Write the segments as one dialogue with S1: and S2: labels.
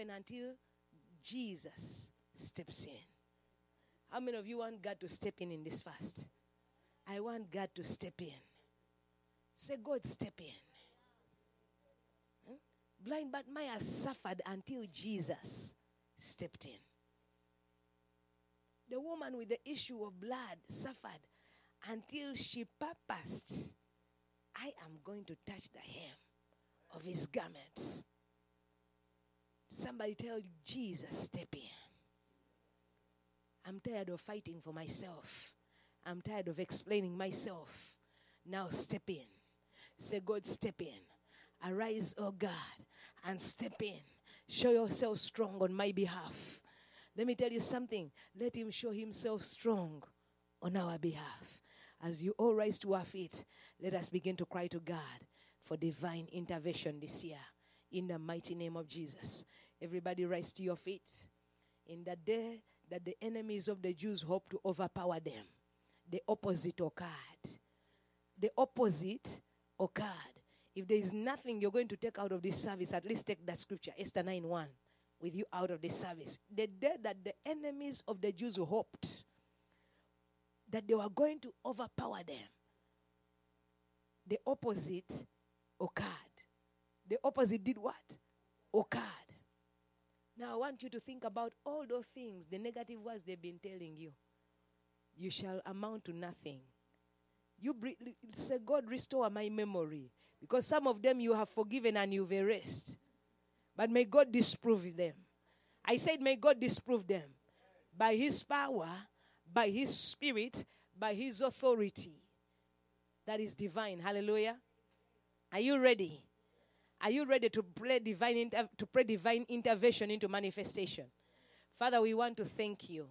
S1: happen until Jesus steps in. How many of you want God to step in in this fast? I want God to step in. Say, God, step in. Hmm? Blind Bartimaeus suffered until Jesus stepped in. The woman with the issue of blood suffered until she purposed, I am going to touch the hem of his garment. Somebody tell Jesus, step in. I'm tired of fighting for myself. I'm tired of explaining myself. Now step in. Say, God, step in. Arise, oh God, and step in. Show yourself strong on my behalf. Let me tell you something. Let him show himself strong on our behalf. As you all rise to our feet, let us begin to cry to God for divine intervention this year. In the mighty name of Jesus. Everybody rise to your feet. In the day that the enemies of the Jews hoped to overpower them, the opposite occurred. The opposite occurred. If there is nothing you're going to take out of this service, at least take that scripture, Esther 9 1, with you out of this service. The day that the enemies of the Jews hoped that they were going to overpower them, the opposite occurred. The opposite did what? Occurred. Now I want you to think about all those things, the negative words they've been telling you. You shall amount to nothing. You say, God, restore my memory. Because some of them you have forgiven and you've erased. But may God disprove them. I said, may God disprove them by His power, by His Spirit, by His authority. That is divine. Hallelujah. Are you ready? Are you ready to pray divine inter- to pray divine intervention into manifestation? Father, we want to thank you.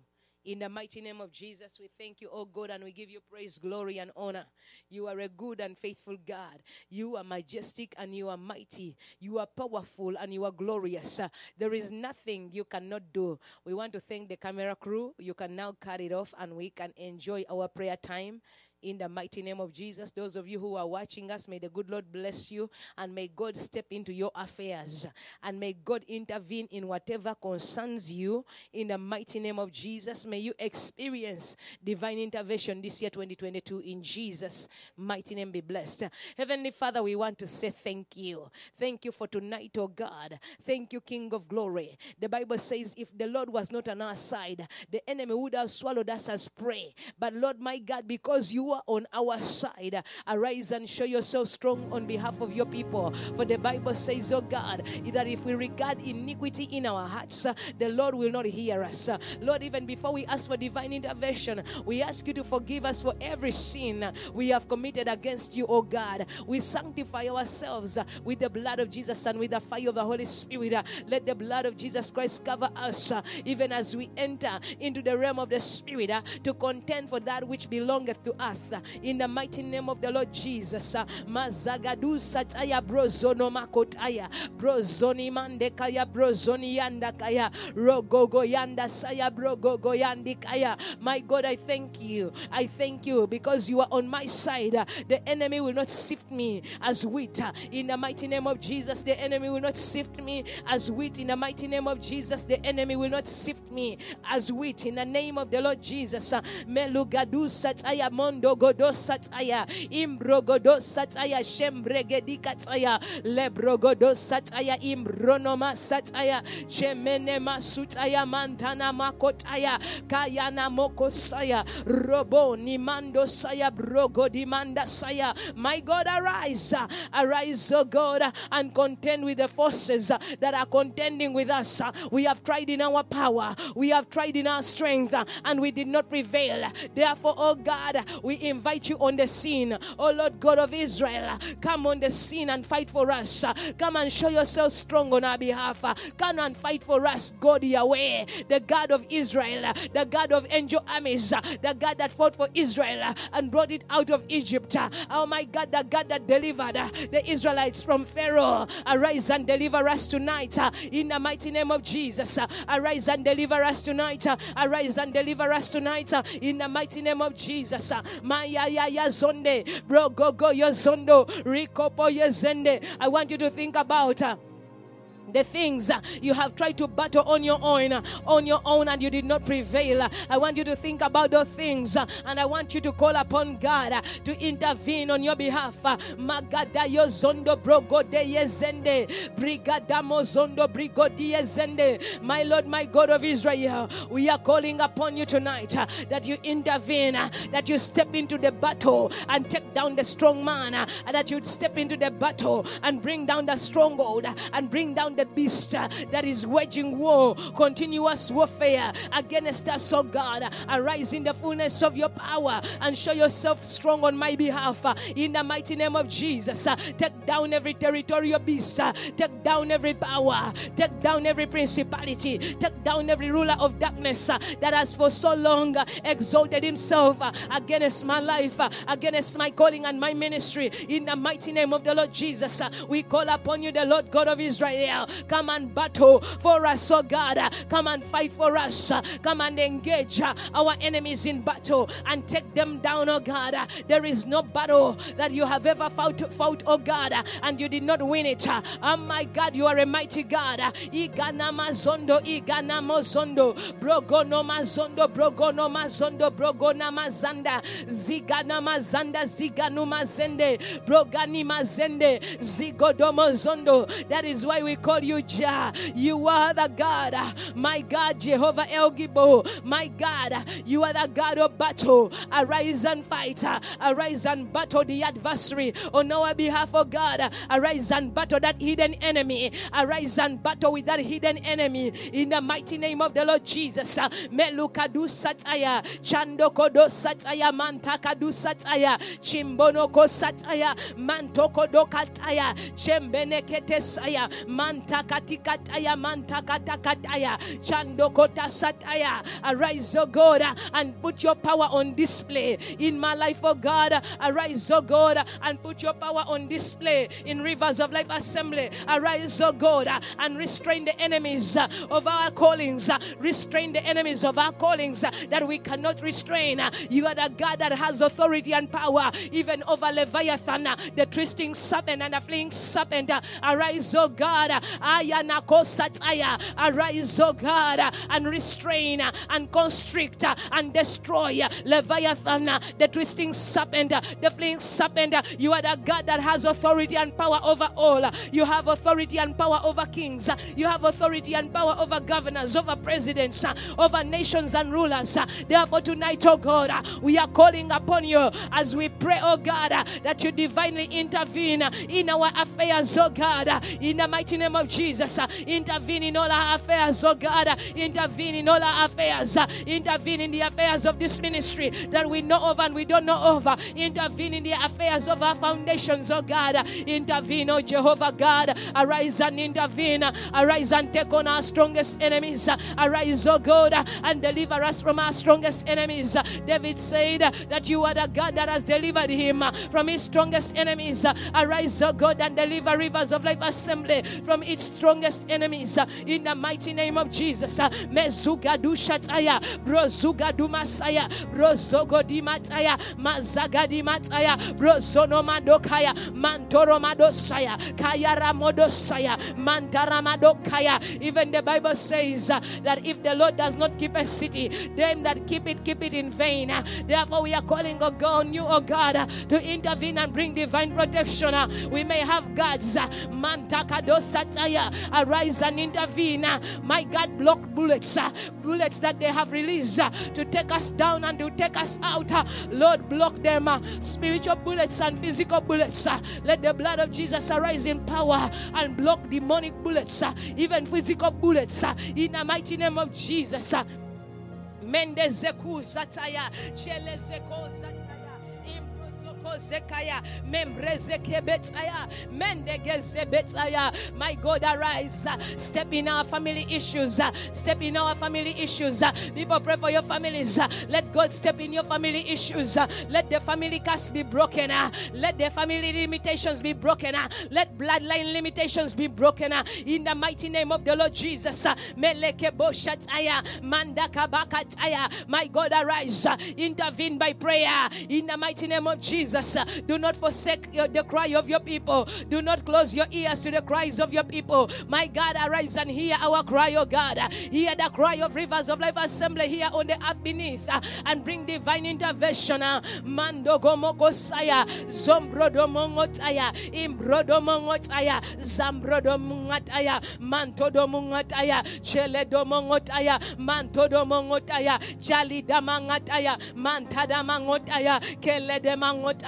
S1: In the mighty name of Jesus, we thank you, oh God, and we give you praise, glory, and honor. You are a good and faithful God. You are majestic and you are mighty. You are powerful and you are glorious. There is nothing you cannot do. We want to thank the camera crew. You can now cut it off and we can enjoy our prayer time in the mighty name of Jesus. Those of you who are watching us, may the good Lord bless you and may God step into your affairs and may God intervene in whatever concerns you in the mighty name of Jesus. May you experience divine intervention this year 2022 in Jesus' mighty name. Be blessed. Heavenly Father, we want to say thank you. Thank you for tonight, oh God. Thank you, King of glory. The Bible says, if the Lord was not on our side, the enemy would have swallowed us as prey. But Lord, my God, because you are on our side. Arise and show yourself strong on behalf of your people. For the Bible says, Oh God, that if we regard iniquity in our hearts, the Lord will not hear us. Lord, even before we ask for divine intervention, we ask you to forgive us for every sin we have committed against you, oh God. We sanctify ourselves with the blood of Jesus and with the fire of the Holy Spirit. Let the blood of Jesus Christ cover us even as we enter into the realm of the Spirit to contend for that which belongeth to us in the mighty name of the Lord Jesus. Mazagadu sataya brozono makotaya brozoni mandekaya brozoni yandakaya rogogo yanda saya brogogo yandikaya. My God, I thank you. I thank you because you are on my side. The enemy will not sift me as wheat. In the mighty name of Jesus, the enemy will not sift me as wheat. In the mighty name of Jesus, the enemy will not sift me as wheat. In the name of the Lord Jesus, melugadu sataya mondo godo sataya imbrogodo sataya shembregedi kataya lebrogodo sataya imbronoma sataya chemene masutaya mantana makotaya kayana mokosaya robo nimando saya brogo dimanda saya my God arise arise oh God and contend with the forces that are contending with us. We have tried in our power we have tried in our strength and we did not prevail. Therefore oh God we invite you on the scene. Oh Lord God of Israel, come on the scene and fight for us. Come and show yourself strong on our behalf. Come and fight for us, God Yahweh, the God of Israel, the God of angel armies, the God that fought for Israel and brought it out of Egypt. Oh my God, the God that delivered the Israelites from Pharaoh. Arise and deliver us tonight in the mighty name of Jesus. Arise and deliver us tonight. Arise and deliver us tonight in the mighty name of Jesus. Maya ya ya zonde, bro go go yo zondo, rikopo ye zende. I want you to think about. Uh, the things you have tried to battle on your own, on your own, and you did not prevail. I want you to think about those things, and I want you to call upon God to intervene on your behalf. Magadayo zondo brogode yezende, brigadamo zondo brigodi yezende. My Lord, my God of Israel, we are calling upon you tonight that you intervene, that you step into the battle and take down the strong man, and that you step into the battle and bring down the stronghold and bring down the beast that is waging war, continuous warfare against us, oh God. Arise in the fullness of your power and show yourself strong on my behalf. In the mighty name of Jesus, take down every territorial beast, take down every power, take down every principality, take down every ruler of darkness that has for so long exalted himself against my life, against my calling and my ministry. In the mighty name of the Lord Jesus, we call upon you, the Lord God of Israel. Come and battle for us, oh God. Come and fight for us. Come and engage our enemies in battle and take them down, oh God. There is no battle that you have ever fought, fought oh God, and you did not win it. Oh my God, you are a mighty God. Igana mazondo, igana mozondo, brogono mazondo, brogono mazondo, brogona mazanda, zigana mazanda, ziganu mazende, brogani mazende, zigodomo zondo. That is why we call you Jah. You are the God, my God, Jehovah El Gibbor. My God, you are the God of battle. Arise and fight. Arise and battle the adversary on our behalf, oh God. Arise and battle that hidden enemy. Arise and battle with that hidden enemy in the mighty name of the Lord Jesus. Melukadu sataya, chandokodo sataya, mantakadu sataya, chimbonoko sataya, mantoko kataya, chembenekete saya, mantaka katikataya mantakatakataya chandokota sataya. Arise oh God and put your power on display in my life oh God. Arise oh God and put your power on display in rivers of life assembly. Arise oh God and restrain the enemies of our callings. Restrain the enemies of our callings that we cannot restrain. You are the God that has authority and power even over Leviathan the twisting serpent and the fleeing serpent. Arise oh God Arise, O God, and restrain and constrict and destroy Leviathan, the twisting serpent, the fleeing serpent. You are the God that has authority and power over all. You have authority and power over kings. You have authority and power over governors, over presidents, over nations and rulers. Therefore, tonight, oh God, we are calling upon you as we pray, oh God, that you divinely intervene in our affairs, oh God, in the mighty name of Jesus. Intervene in all our affairs, oh God. Intervene in all our affairs. Intervene in the affairs of this ministry that we know of and we don't know of. Intervene in the affairs of our foundations, oh God. Intervene, oh Jehovah God. Arise and intervene. Arise and take on our strongest enemies. Arise, oh God, and deliver us from our strongest enemies. David said that you are the God that has delivered him from his strongest enemies. Arise, oh God, and deliver rivers of life assembly from its strongest enemies uh, in the mighty name of Jesus. Uh, Mezuga du shataya, brozuga du masaya, brozogo di mataya, mazaga di mataya, brozono madokaya, mantoro madosaya, kayara modosaya, mantara madokaya. Even the Bible says uh, that if the Lord does not keep a city, them that keep it, keep it in vain. Therefore, we are calling, on God, you, oh God, to intervene and bring divine protection. We may have gods, mantaka dosataya, arise and intervene. My God, block bullets, uh, bullets that they have released uh, to take us down and to take us out. Uh, Lord, block them. Spiritual bullets and physical bullets. Let the blood of Jesus arise in power and block demonic bullets, even physical bullets. In the mighty name of Jesus. Chelezeko Sataya zekaya membrezeke betaya mendegeze betaya my God arise. Step in our family issues. Step in our family issues. People pray for your families. Let God step in your family issues. Let the family curse be broken. Let the family limitations be broken. Let bloodline limitations be broken. In the mighty name of the Lord Jesus. My God arise. Intervene by prayer. In the mighty name of Jesus Jesus. Do not forsake the cry of your people. Do not close your ears to the cries of your people. My God, arise and hear our cry, oh God. Hear the cry of Rivers of Life Assembly here on the earth beneath uh, and bring divine intervention. Uh, Mando gomoko saya, zombrodo mongotaya, imbrodo mongotaya, zambrodo mongotaya, mantodo mongotaya,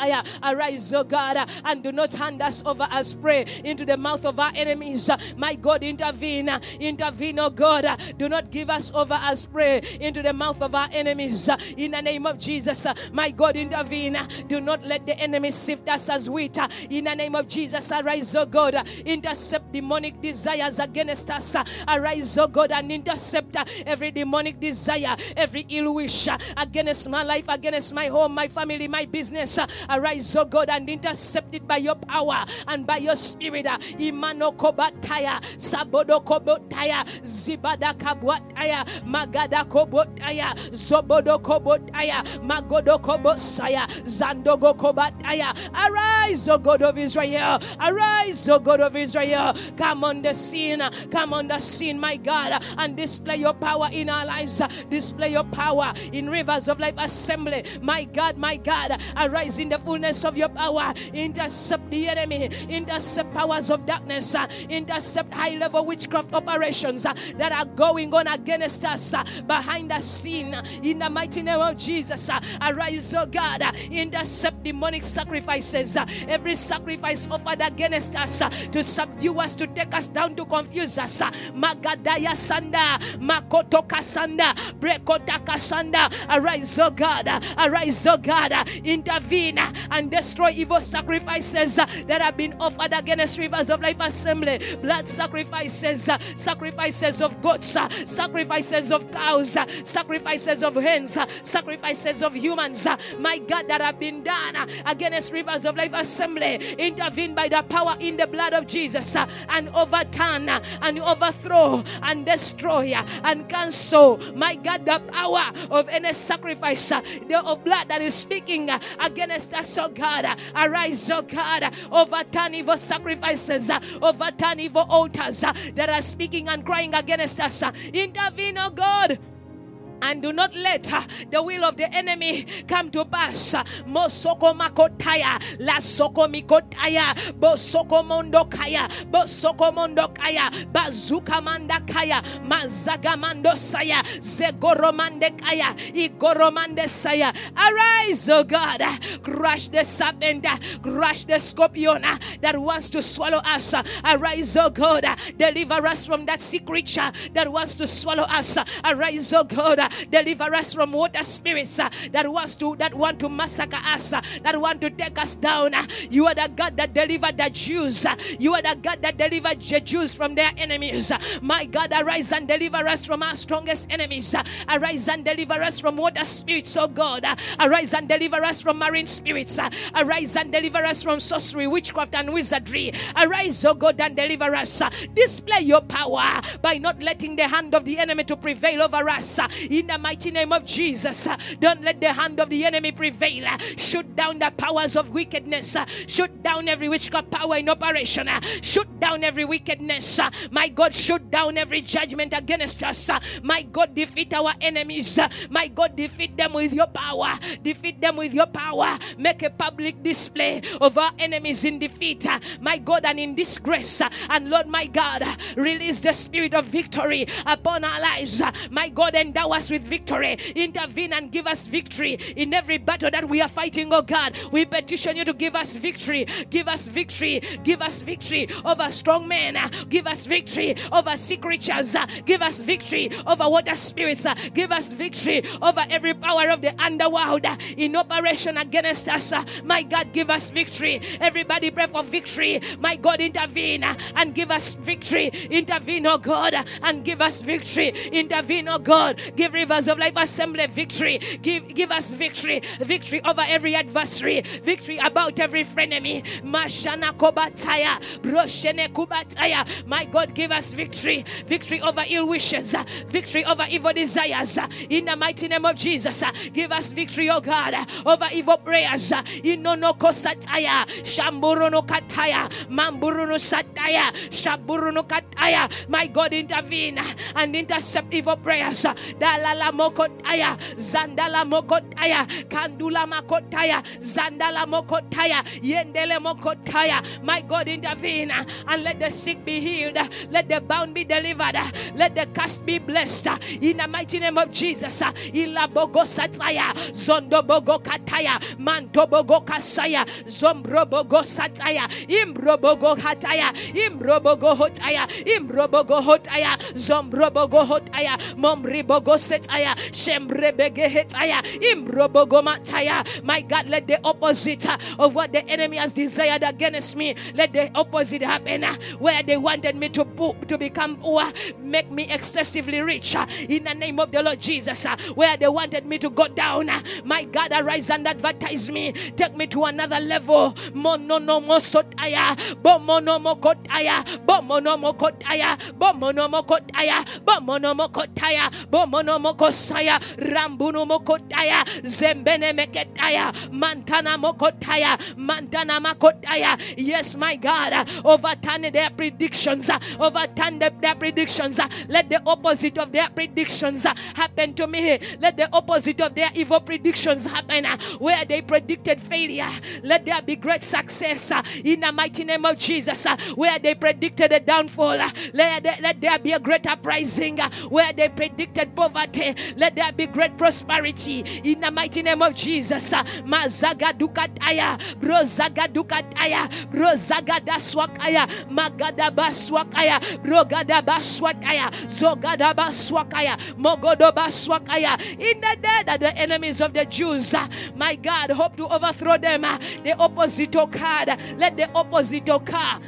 S1: mangotaya. Arise, O God, and do not hand us over as prey into the mouth of our enemies. My God, intervene, intervene, O God. Do not give us over as prey into the mouth of our enemies. In the name of Jesus, my God, intervene. Do not let the enemy sift us as wheat. In the name of Jesus, arise, O God. Intercept demonic desires against us. Arise, O God, and intercept every demonic desire, every ill wish against my life, against my home, my family, my business. Arise, O God, and intercept it by your power and by your spirit. Imano kobataya, sabodo kobotaya, zibada kabwataya, magada kobotaya, zobodo kobotaya, magodo kobosaya, zandogo kobataya. Arise, O God of Israel. Arise, O God of Israel. Come on the scene. Come on the scene, my God, and display your power in our lives. Display your power in rivers of life assembly. My God, my God, arise in the fullness of your power. Intercept the enemy. Intercept powers of darkness. Intercept high level witchcraft operations that are going on against us behind the scene. In the mighty name of Jesus, arise, oh God. Intercept demonic sacrifices. Every sacrifice offered against us to subdue us, to take us down, to confuse us. Magadaya Sanda, Makoto Kasanda, Brekota Kasanda. Arise, oh God. Arise, oh God. Intervene and destroy evil sacrifices that have been offered against rivers of life assembly. Blood sacrifices, sacrifices of goats, sacrifices of cows, sacrifices of hens, sacrifices of humans. My God, that have been done against rivers of life assembly. Intervene by the power in the blood of Jesus and overturn and overthrow and destroy and cancel. My God, the power of any sacrifice of blood that is speaking against us, oh God. Arise, oh God. Overturn evil sacrifices, overturn evil altars that are speaking and crying against us. Intervene, oh God and do not let uh, the will of the enemy come to pass. Mosoko makotaya, la soko mikotaya, bosoko mondokaya, bosoko mondokaya, bazuka mandakaya, mazaga mandosaya, zegoro mandekaya, igoro mandesaya. Arise, oh God, crush the serpent, crush the scorpion that wants to swallow us. Arise, oh God, deliver us from that sea creature that wants to swallow us. Arise, oh God, Deliver us from water spirits uh, that wants to that want to massacre us, uh, that want to take us down. Uh, you are the God that delivered the Jews. Uh, you are the God that delivered the Jews from their enemies. Uh, my God, arise and deliver us from our strongest enemies. Uh, arise and deliver us from water spirits, oh God. arise and deliver us from marine spirits. arise and deliver us from sorcery, witchcraft, and wizardry. Arise, oh God, and deliver us. display your power by not letting the hand of the enemy to prevail over us. In the mighty name of Jesus. Don't let the hand of the enemy prevail. Shoot down the powers of wickedness. Shoot down every witchcraft power in operation. Shoot down every wickedness. My God, shoot down every judgment against us. My God, defeat our enemies. My God, defeat them with your power. Defeat them with your power. Make a public display of our enemies in defeat. My God, and in disgrace. And Lord, my God, release the spirit of victory upon our lives. My God, endow us with victory. Intervene and give us victory in every battle that we are fighting, oh God. We petition you to give us victory. Give us victory. Give us victory over strong men. Give us victory over sea creatures. Give us victory over water spirits. Give us victory over every power of the underworld in operation against us. My God, give us victory. Everybody pray for victory. My God, intervene and give us victory. Intervene, oh God, and give us victory. Intervene, oh God. Give Rivers of Life Assembly victory. Give, give us victory. Victory over every adversary. Victory about every frenemy. Mashana kobataya. Broshene kubataya. My God, give us victory. Victory over ill wishes. Victory over evil desires. In the mighty name of Jesus. Give us victory, oh God, over evil prayers. Inono kosataya. Shamburuno kataya. Mamburuno sataya. Shaburuno kataya. My God, intervene and intercept evil prayers. Dalala mokotaya. Zandala mokotaya. Kandula makotaya. Zandala mokotaya. Yendele mokotaya. My God, intervene and let the sick be healed. Let the bound be delivered. Let the cast be blessed. In the mighty name of Jesus. Ilabogo sataya. Zondobogo kataya. Mantobogo kasaya. Zombrobogo sataya. Imbrobogo hataya. Imbrobogo hotaya. Imbrobogo hotaya. Zombrobogo hotaya. Momribogo setaya. My God, let the opposite uh, of what the enemy has desired against me, let the opposite happen. Uh, where they wanted me to to become poor, make me excessively rich. Uh, in the name of the Lord Jesus. Where they wanted me to go down, my God, arise and advertise me. Take me to another level. Mononomosotaya. Bomonomokotaya. Bomonomokotaya. Bomonomokotaya. Bomonomokotaya. Bomonomokosaya. Rambunomokotaya. Zembene meketaya. Mantana mokotaya. Mantana makotaya. Yes, my God. Overturn their predictions. Overturn their predictions. Let the opposite of their predictions happen to me. Let the opposite of their evil predictions happen. Where they predicted failure, let there be great success in the mighty name of Jesus. Where they predicted a downfall, let there be a great uprising. Where they predicted poverty, let there be great prosperity in the mighty name of Jesus. Mazaga dukataya, brozaga dukataya, brozaga daswakaya, magada baswakaya, brogada baswataya, zogada baswakaya, mogodo baswakaya. In the day that the enemies of the Jews, uh, my God, hope to overthrow them, uh, the opposite occurred. Let the opposite occur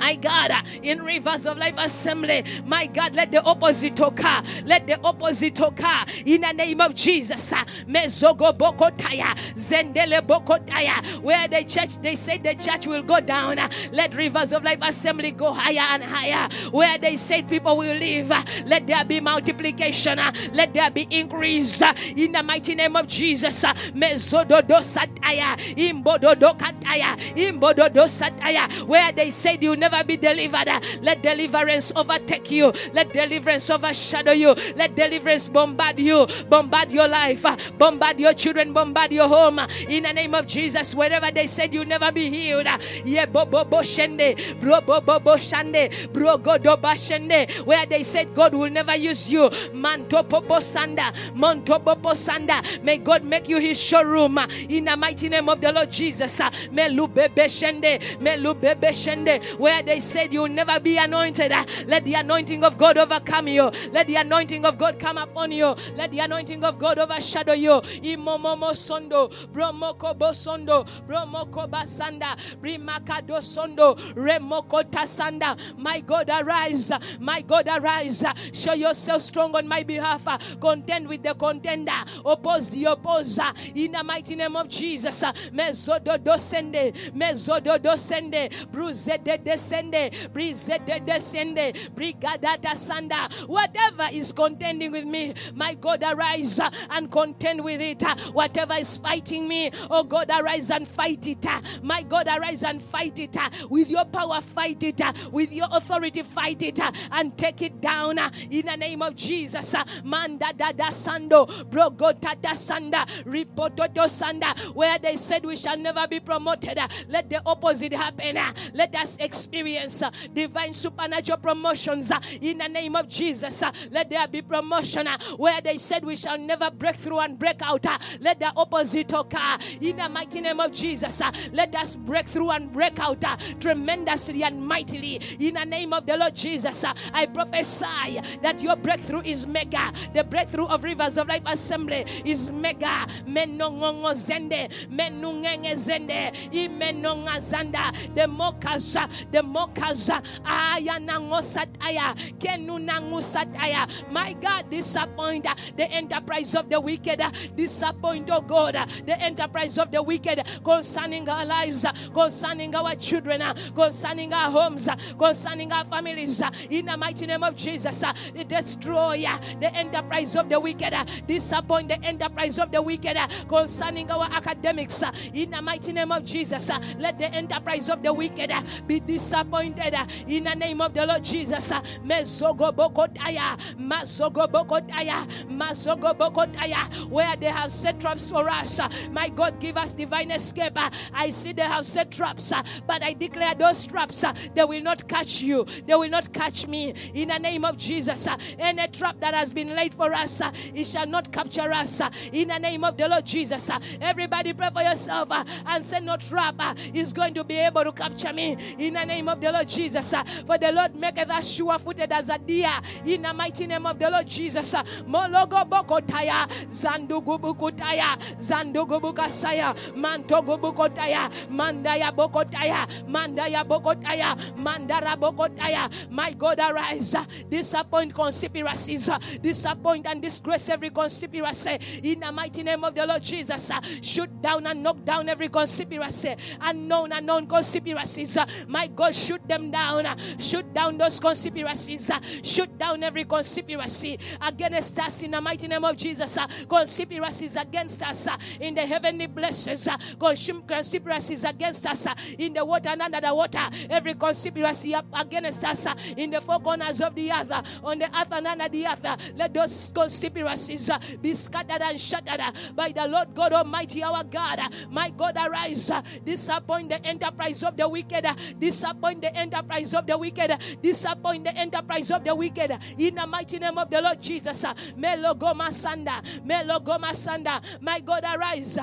S1: my God, in Rivers of Life Assembly, my God, let the opposite occur. Let the opposite occur in the name of Jesus. Mezogo bokotaya, zendele bokotaya. Where the church, they say the church will go down. Let Rivers of Life Assembly go higher and higher. Where they say people will live, let there be multiplication. Let there be increase in the mighty name of Jesus. Mezodo dosataya, imbodo dokataya, imbodo dosataya. Where they said you never be delivered. Let deliverance overtake you. Let deliverance overshadow you. Let deliverance bombard you, bombard your life, bombard your children, bombard your home. In the name of Jesus, wherever they said you never be healed, yeah, bo bo bo shende, bro bo bo bo shande, bro godo bashende, where they said God will never use you, manto popo sanda, monto popo sanda. May God make you His showroom. In the mighty name of the Lord Jesus, me lubebe shende, me lubebe shende, they said you'll never be anointed. Let the anointing of God overcome you. Let the anointing of God come upon you. Let the anointing of God overshadow you. Imomomo sondo, bromoko bosondo, bromoko basanda, brimaka sondo, remoko tasanda. My God, arise. My God, arise. Show yourself strong on my behalf. Contend with the contender. Oppose the opposer. In the mighty name of Jesus. Mezodo dosende, mezodo dosende, bruze de descende, brize de descende, brigadata sanda. Whatever is contending with me, my God, arise and contend with it. Whatever is fighting me, oh God, arise and fight it. My God, arise and fight it. With your power, fight it. With your authority, fight it and take it down in the name of Jesus. Manda da da sando, brogota da sanda, ripototo sanda. Where they said we shall never be promoted, let the opposite happen. Let us experience Uh, divine supernatural promotions uh, in the name of Jesus. Uh, let there be promotion where they said we shall never break through and break out. Let the opposite occur in the mighty name of Jesus. Let us break through and break out tremendously and mightily in the name of the Lord Jesus. I prophesy that your breakthrough is mega. The breakthrough of Rivers of Life Assembly is mega. Menongongo zende, menungenge zende, imenonga zanda. The mockers, the My God, disappoint uh, the enterprise of the wicked. Uh, disappoint, oh God, uh, the enterprise of the wicked concerning our lives, concerning our children, concerning our homes, concerning our families. In the mighty name of Jesus, destroy the enterprise of the wicked. Disappoint the enterprise of the wicked concerning our academics. In the mighty name of Jesus, let the enterprise of the wicked be disappointed. Uh, in the name of the Lord Jesus, uh, Mazogobokotaya, where they have set traps for us. Uh, my God, give us divine escape. I see they have set traps, but I declare those traps, they will not catch you, they will not catch me. In the name of Jesus, any trap that has been laid for us, it shall not capture us. In the name of the Lord Jesus, everybody pray for yourself and say, No trap is going to be able to capture me. In the name of the Lord Jesus, uh, for the Lord maketh us sure footed as a deer. In the mighty name of the Lord Jesus, uh, Mologo Bokotaya, Zandugubukutaya, Zandugubukasaya, Mantogubukotaya, Mandaya Bokotaya, Mandaya Bokotaya, Mandara Bokotaya. My God, arise. Uh, disappoint conspiracies, disappoint and disgrace every conspiracy. In the mighty name of the Lord Jesus, shoot down and knock down every conspiracy, unknown, unknown conspiracies. My God, shoot them down. Shoot down those conspiracies. Shoot down every conspiracy against us in the mighty name of Jesus. Conspiracies against us in the heavenly blessings. Conspiracies against us in the water and under the water. Every conspiracy against us in the four corners of the earth, on the earth and under the earth. Let those conspiracies be scattered and shattered by the Lord God Almighty, our God. My God, arise. Disappoint the enterprise of the wicked. Disappoint the enterprise of the wicked. Disappoint the enterprise of the wicked. In the mighty name of the Lord Jesus. Melogoma Sanda. Melogoma Sanda. My God, arise.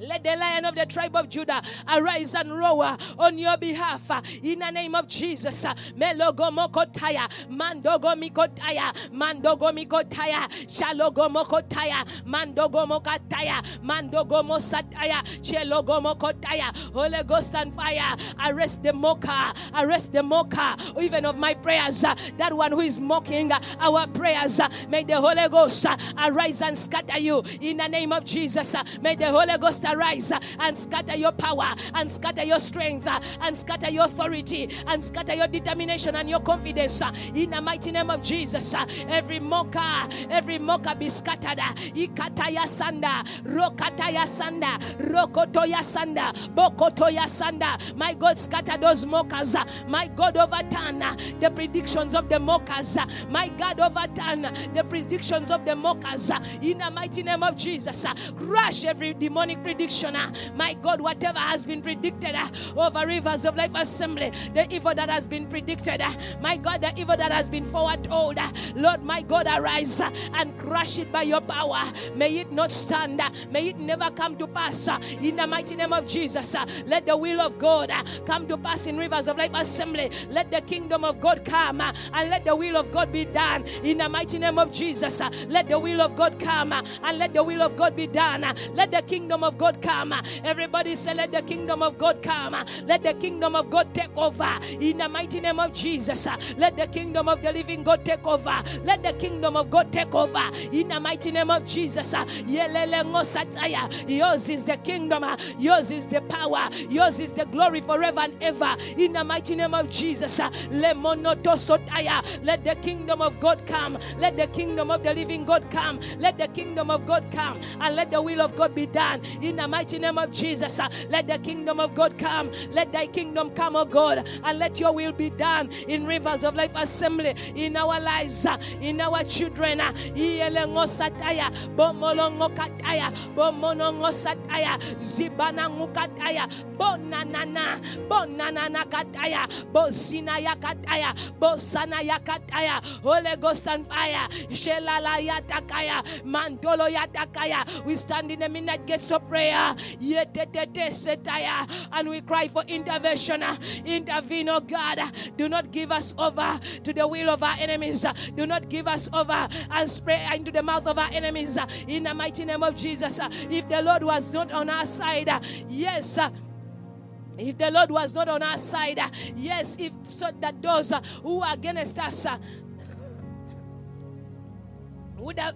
S1: Let the lion of the tribe of Judah arise and roar on your behalf in the name of Jesus. Melogomokotaya, Mandogomikotaya, Mandogomikotaya, Shalogomokotaya, Mandogomokataya, Mandogomosataya, Chelogomokotaya. Holy Ghost and fire, arrest the mocker, arrest the mocker, even of my prayers. That one who is mocking our prayers, may the Holy Ghost arise and scatter you in the name of Jesus. May the Holy Ghost arise and scatter your power and scatter your strength and scatter your authority and scatter your determination and your confidence in the mighty name of Jesus. Every mocker, every mocker be scattered. Ikataya sanda, rokataya sanda, rokotoya sanda, bokotoya sanda. My God, scatter those mockers. My God, overturn the predictions of the mockers. My God, overturn the predictions of the mockers in the mighty name of Jesus. Crush every demonic prediction. Ah. My God, whatever has been predicted ah, over rivers of life assembly, the evil that has been predicted, ah. my God, the evil that has been foretold, Lord, my God, arise and crush it by your power. May it not stand, may it never come to pass in the mighty name of Jesus. Let the will of God come to pass in rivers of life assembly. Let the kingdom of God come and let the will of God be done in the mighty name of Jesus. Let the will of God come and let the will of God be done. Let the kingdom of God come. Everybody say, Let the kingdom of God come. Let the kingdom of God take over in the mighty name of Jesus. Let the kingdom of the living God take over. Let the kingdom of God take over in the mighty name of Jesus. Yours is the kingdom, yours is the power, yours is the glory forever and ever in the mighty name of Jesus. Let the kingdom of God come. Let the kingdom of the living God come. Let the kingdom of God come and let the will of God be done in the mighty name of Jesus. Uh, let the kingdom of God come. Let thy kingdom come, O God, and let your will be done in rivers of life assembly, in our lives, uh, in our children. Uh, Zibanangukataya, bonanana, bonanana kataya, bosinaya kataya, bosanaya kataya, Holy Ghost and fire, shelala yatakaya, mandolo yatakaya. We stand in the midnight gates of prayer, and we cry for intervention. Intervene, oh God. Do not give us over to the will of our enemies. Do not give us over and spray into the mouth of our enemies. In the mighty name of Jesus. If the Lord was not on our side, yes If the Lord was not on our side, yes, if so that those who are against us would have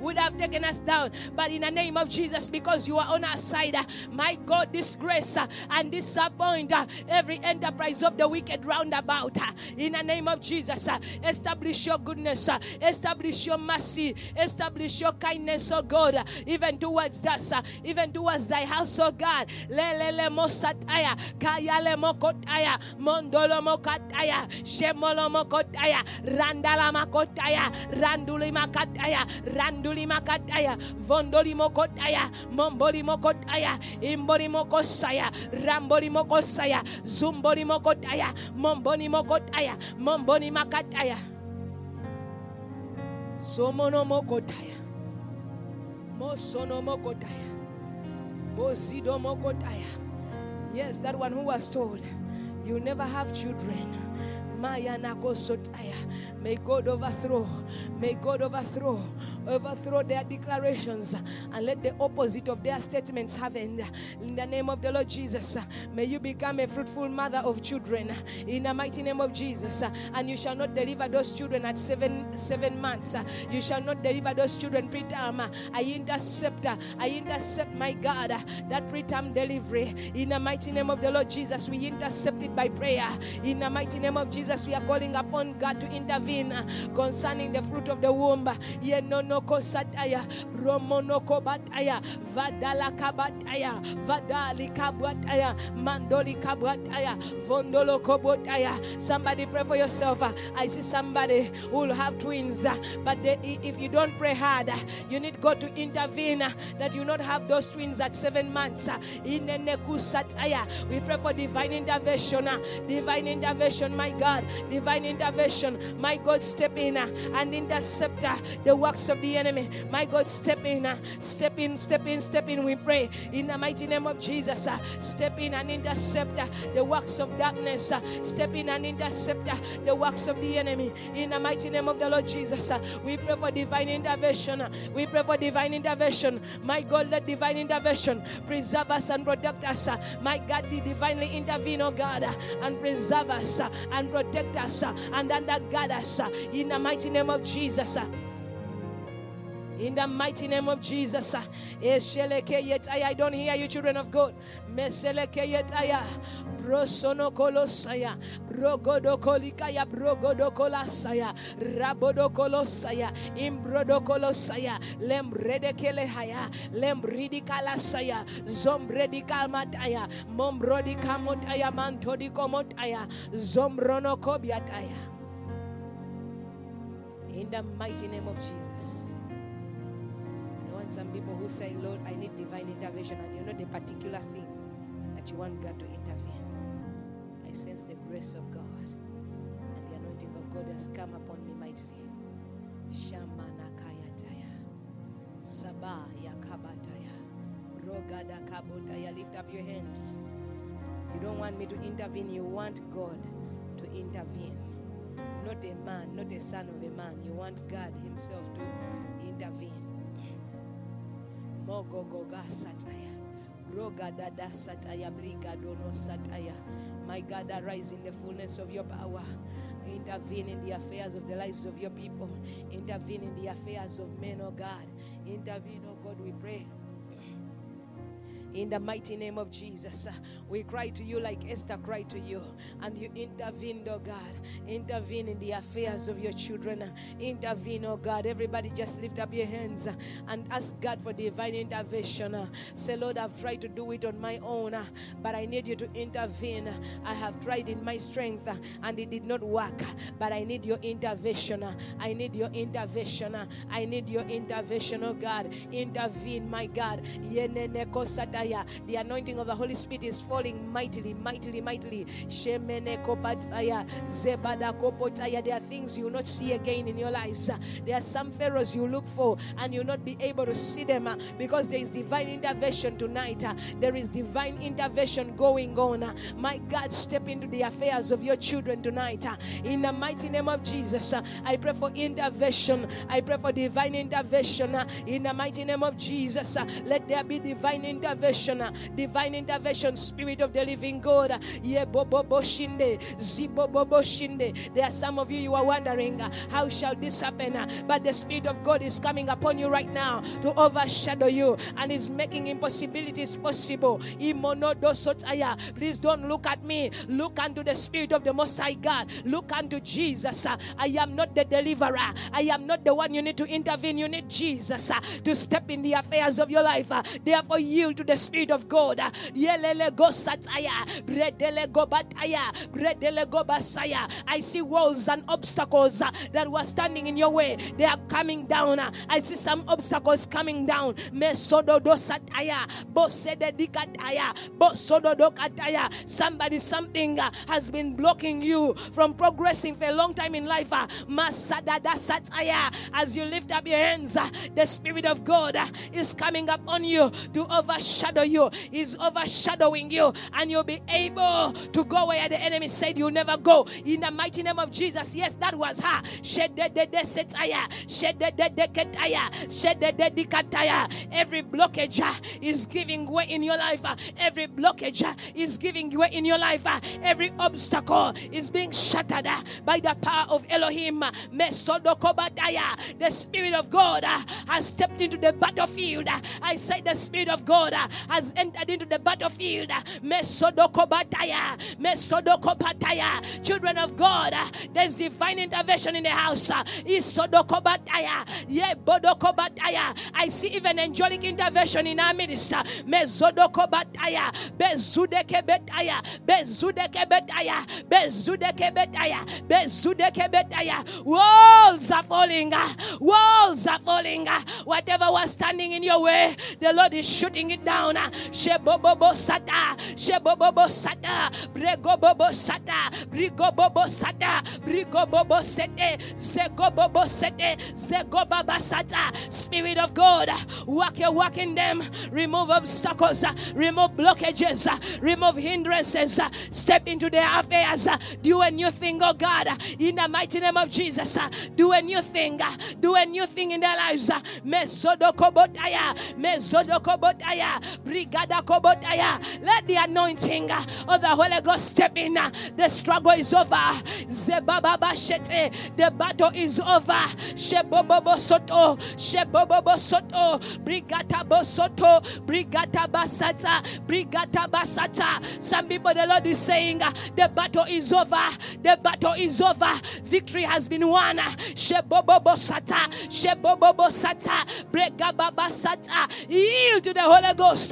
S1: would have taken us down. But in the name of Jesus, because you are on our side, my God, disgrace uh, and disappoint uh, every enterprise of the wicked roundabout. uh, In the name of Jesus, establish your goodness, establish your mercy, establish your kindness, oh God, even towards us, even towards thy house, oh God. Lelele mosataya, mokotaya, mondolo shemolo mokotaya, randala makotaya, randuli makataya, randuli makataya, vondoli mokotaya, momboli mokotaya, imboli mokosaya, ramboli mokosaya, zumboli mokotaya, momboni mokotaya, momboni makataya. Somono mokotaya. Mosono mokotaya. Bozido mokotaya. Yes, that one who was told, You never have children. May God overthrow, may God overthrow, overthrow their declarations and let the opposite of their statements happen. In the name of the Lord Jesus, may you become a fruitful mother of children. In the mighty name of Jesus, and you shall not deliver those children at seven seven months. You shall not deliver those children preterm. I intercept, I intercept, my God, that preterm delivery. In the mighty name of the Lord Jesus, we intercept it by prayer. In the mighty name of Jesus, we are calling upon God to intervene concerning the fruit of the womb. Somebody pray for yourself. I see somebody who will have twins, but they, if you don't pray hard, you need God to intervene that you not have those twins at seven months. We pray for divine intervention, divine intervention, my God, divine intervention, my God, step in and intercept the works of the enemy. My God, step in, step in, step in, step in. We pray in the mighty name of Jesus. Step in and intercept the works of darkness. Step in and intercept the works of the enemy. In the mighty name of the Lord Jesus, we pray for divine intervention. We pray for divine intervention. My God, let divine intervention preserve us and protect us. My God, the divinely intervene, oh God, and preserve us and protect us uh, and undergird us uh, in the mighty name of Jesus. Uh. In the mighty name of Jesus. Uh, I don't hear you, children of God. Brosono kolosaya, brogodo kolikaya, brogodo kolasaya, rabodo kolosaya, imbrodo kolosaya, lembrede kelehaya, lembridi kalasaya, zombredi kalmataya, mombrodi kamotaya, mantodi komotaya, zombrono kobiataya. In the mighty name of Jesus. Some people who say, Lord, I need divine intervention, and you know the particular thing that you want God to intervene. I sense the grace of God, and the anointing of God has come upon me mightily. Shamanakayataya. Sabah yakabataya. Rogada kabotaya. Lift up your hands. You don't want me to intervene, you want God to intervene. Not a man, not a son of a man. You want God Himself to. Mogogoga sataya. Sataya. Sataya. My God, arise in the fullness of your power. Intervene in the affairs of the lives of your people. Intervene in the affairs of men, oh God. Intervene, oh God, we pray. In the mighty name of Jesus, uh, we cry to you like Esther cried to you, and you intervened, oh God. Intervene in the affairs of your children. Uh, intervene, oh God. Everybody just lift up your hands uh, and ask God for divine intervention. Say, Lord, I've tried to do it on my own, but I need you to intervene. I have tried in my strength and it did not work, but I need your intervention. I need your intervention. I need your intervention, oh God. Intervene, my God. The anointing of the Holy Spirit is falling mightily, mightily, mightily. Shemene. There are things you will not see again in your lives. There are some pharaohs you look for and you'll not be able to see them uh, because there is divine intervention tonight. uh, There is divine intervention going on. uh. My God, step into the affairs of your children tonight. In the mighty name of Jesus, I pray for intervention. I pray for divine intervention. In the mighty name of Jesus, let there be divine intervention intervention, uh, divine intervention, Spirit of the living God. There are some of you, you are wondering, uh, how shall this happen? Uh, But the Spirit of God is coming upon you right now to overshadow you and is making impossibilities possible. Please don't look at me. Look unto the Spirit of the Most High God. Look unto Jesus. I am not the deliverer. I am not the one you need to intervene. You need Jesus to step in the affairs of your life. Therefore, yield to the Spirit of God. I see walls and obstacles uh, that were standing in your way. They are coming down. Uh, I see some obstacles coming down. Somebody, something uh, has been blocking you from progressing for a long time in life. As you lift up your hands, the Spirit of God is coming up on you to overshadow you. He's overshadowing you, and you'll be able to go where the enemy said you'll never go. In the mighty name of Jesus. Yes, that was her. Every blockage uh, is giving way in your life. uh, Every blockage uh, is giving way in your life. Every obstacle is being shattered by the power of Elohim. The Spirit of God has stepped into the battlefield. I say the Spirit of God has entered into the battlefield. Uh, Mesodokobataya. Mesodokopataya. Children of God, there's divine intervention in the house. Uh, Isodokobataya. Yebodokobataya. I see even angelic intervention in our minister. Mezodokobataya. Bezudekebetaya. Bezudekebetaya. Bezudekebetaya. Bezudekebetaya. Walls are falling. uh, Walls are falling. uh, Whatever was standing in your way, the Lord is shooting it down. Uh, Shebobobo sata. Shebobobo sata. Bregobobo sata. Brigobobo sata. Brigobobo sete. Zegobobo sete. Zegobaba sata. Spirit of God, work your work in them. Remove obstacles. Remove blockages. Remove hindrances. Step into their affairs. Do a new thing, oh God. In the mighty name of Jesus. Do a new thing. Do a new thing in their lives. Mesodokobotaya. Mesodokobotaya. Brigada kobotaya. Let the anointing of the Holy Ghost step in. The struggle is over. The battle is over. Shebobobo soto. Shebobobo soto. Brigata bosoto. Brigata basata. Brigata basata. Some people, the Lord is saying, the battle is over. The battle is over. Victory has been won. Shebobobo sata. Shebobobo sata. Bregababa sata. Yield to the Holy Ghost.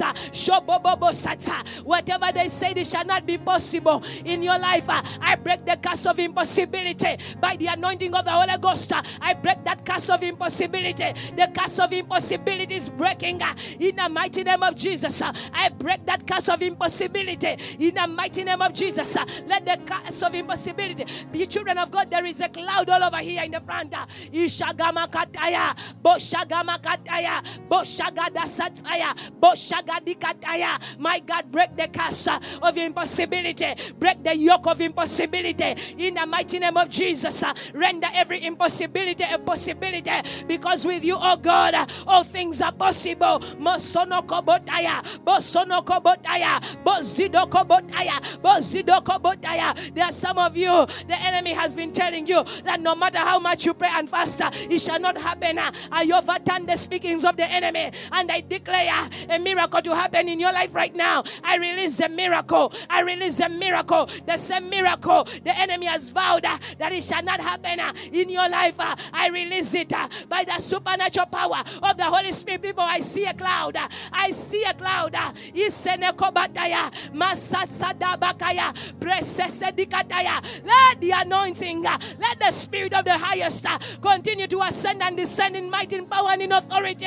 S1: Whatever they say, it shall not be possible in your life. uh, I break the curse of impossibility by the anointing of the Holy Ghost. uh, I break that curse of impossibility. The curse of impossibility is breaking uh, in the mighty name of Jesus. I break that curse of impossibility in the mighty name of Jesus. Let the curse of impossibility be children of God. There is a cloud all over here in the front. Ishagama kataya, boshagama kataya, boshagada sataya, boshagadi kataya. My God, break the curse of impossibility. Break the yoke of impossibility in the mighty name of Jesus. uh, Render every impossibility a possibility because with you, oh God, all things are possible. There are some of you, the enemy has been telling you that no matter how much you pray and fast, uh, it shall not happen. uh, I overturn the speakings of the enemy and I declare a miracle to happen in your life right now. I release the miracle. I release the miracle. The same miracle the enemy has vowed uh, that it shall not happen uh, in your life. uh, I release it uh, by the supernatural power of the Holy Spirit. People, I see a cloud. uh, I see a cloud. uh. Let the anointing, let the spirit of the highest continue to ascend and descend in might, in power, and in authority.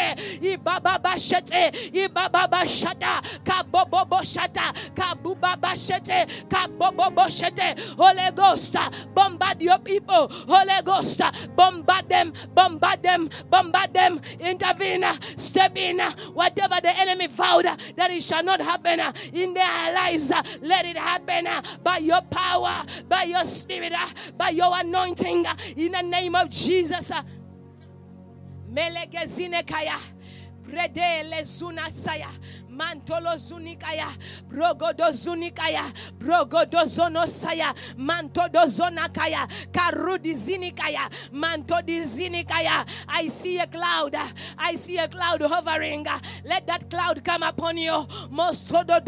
S1: Ibababashata, Kaboboboshata, Kabubabashete, Kaboboboshete. Holy Ghost, bombard your people. Holy Ghost, bombard them, bombard them, bombard them. Intervene, step in. Whatever the enemy vowed that it shall not happen in their lives, let it happen by your power, by your spirit, by your anointing. In the name of Jesus. uh. Melegezinekaya. Brede lezuna saya. Mantolo zunikaya. Brogodo zunikaya. Brogodo zonosaya. Mantodo zonakaya. Karudi zinikaya. Mantodi zinikaya. I see a cloud. I see a cloud hovering. Let that cloud come upon you. Mosodo.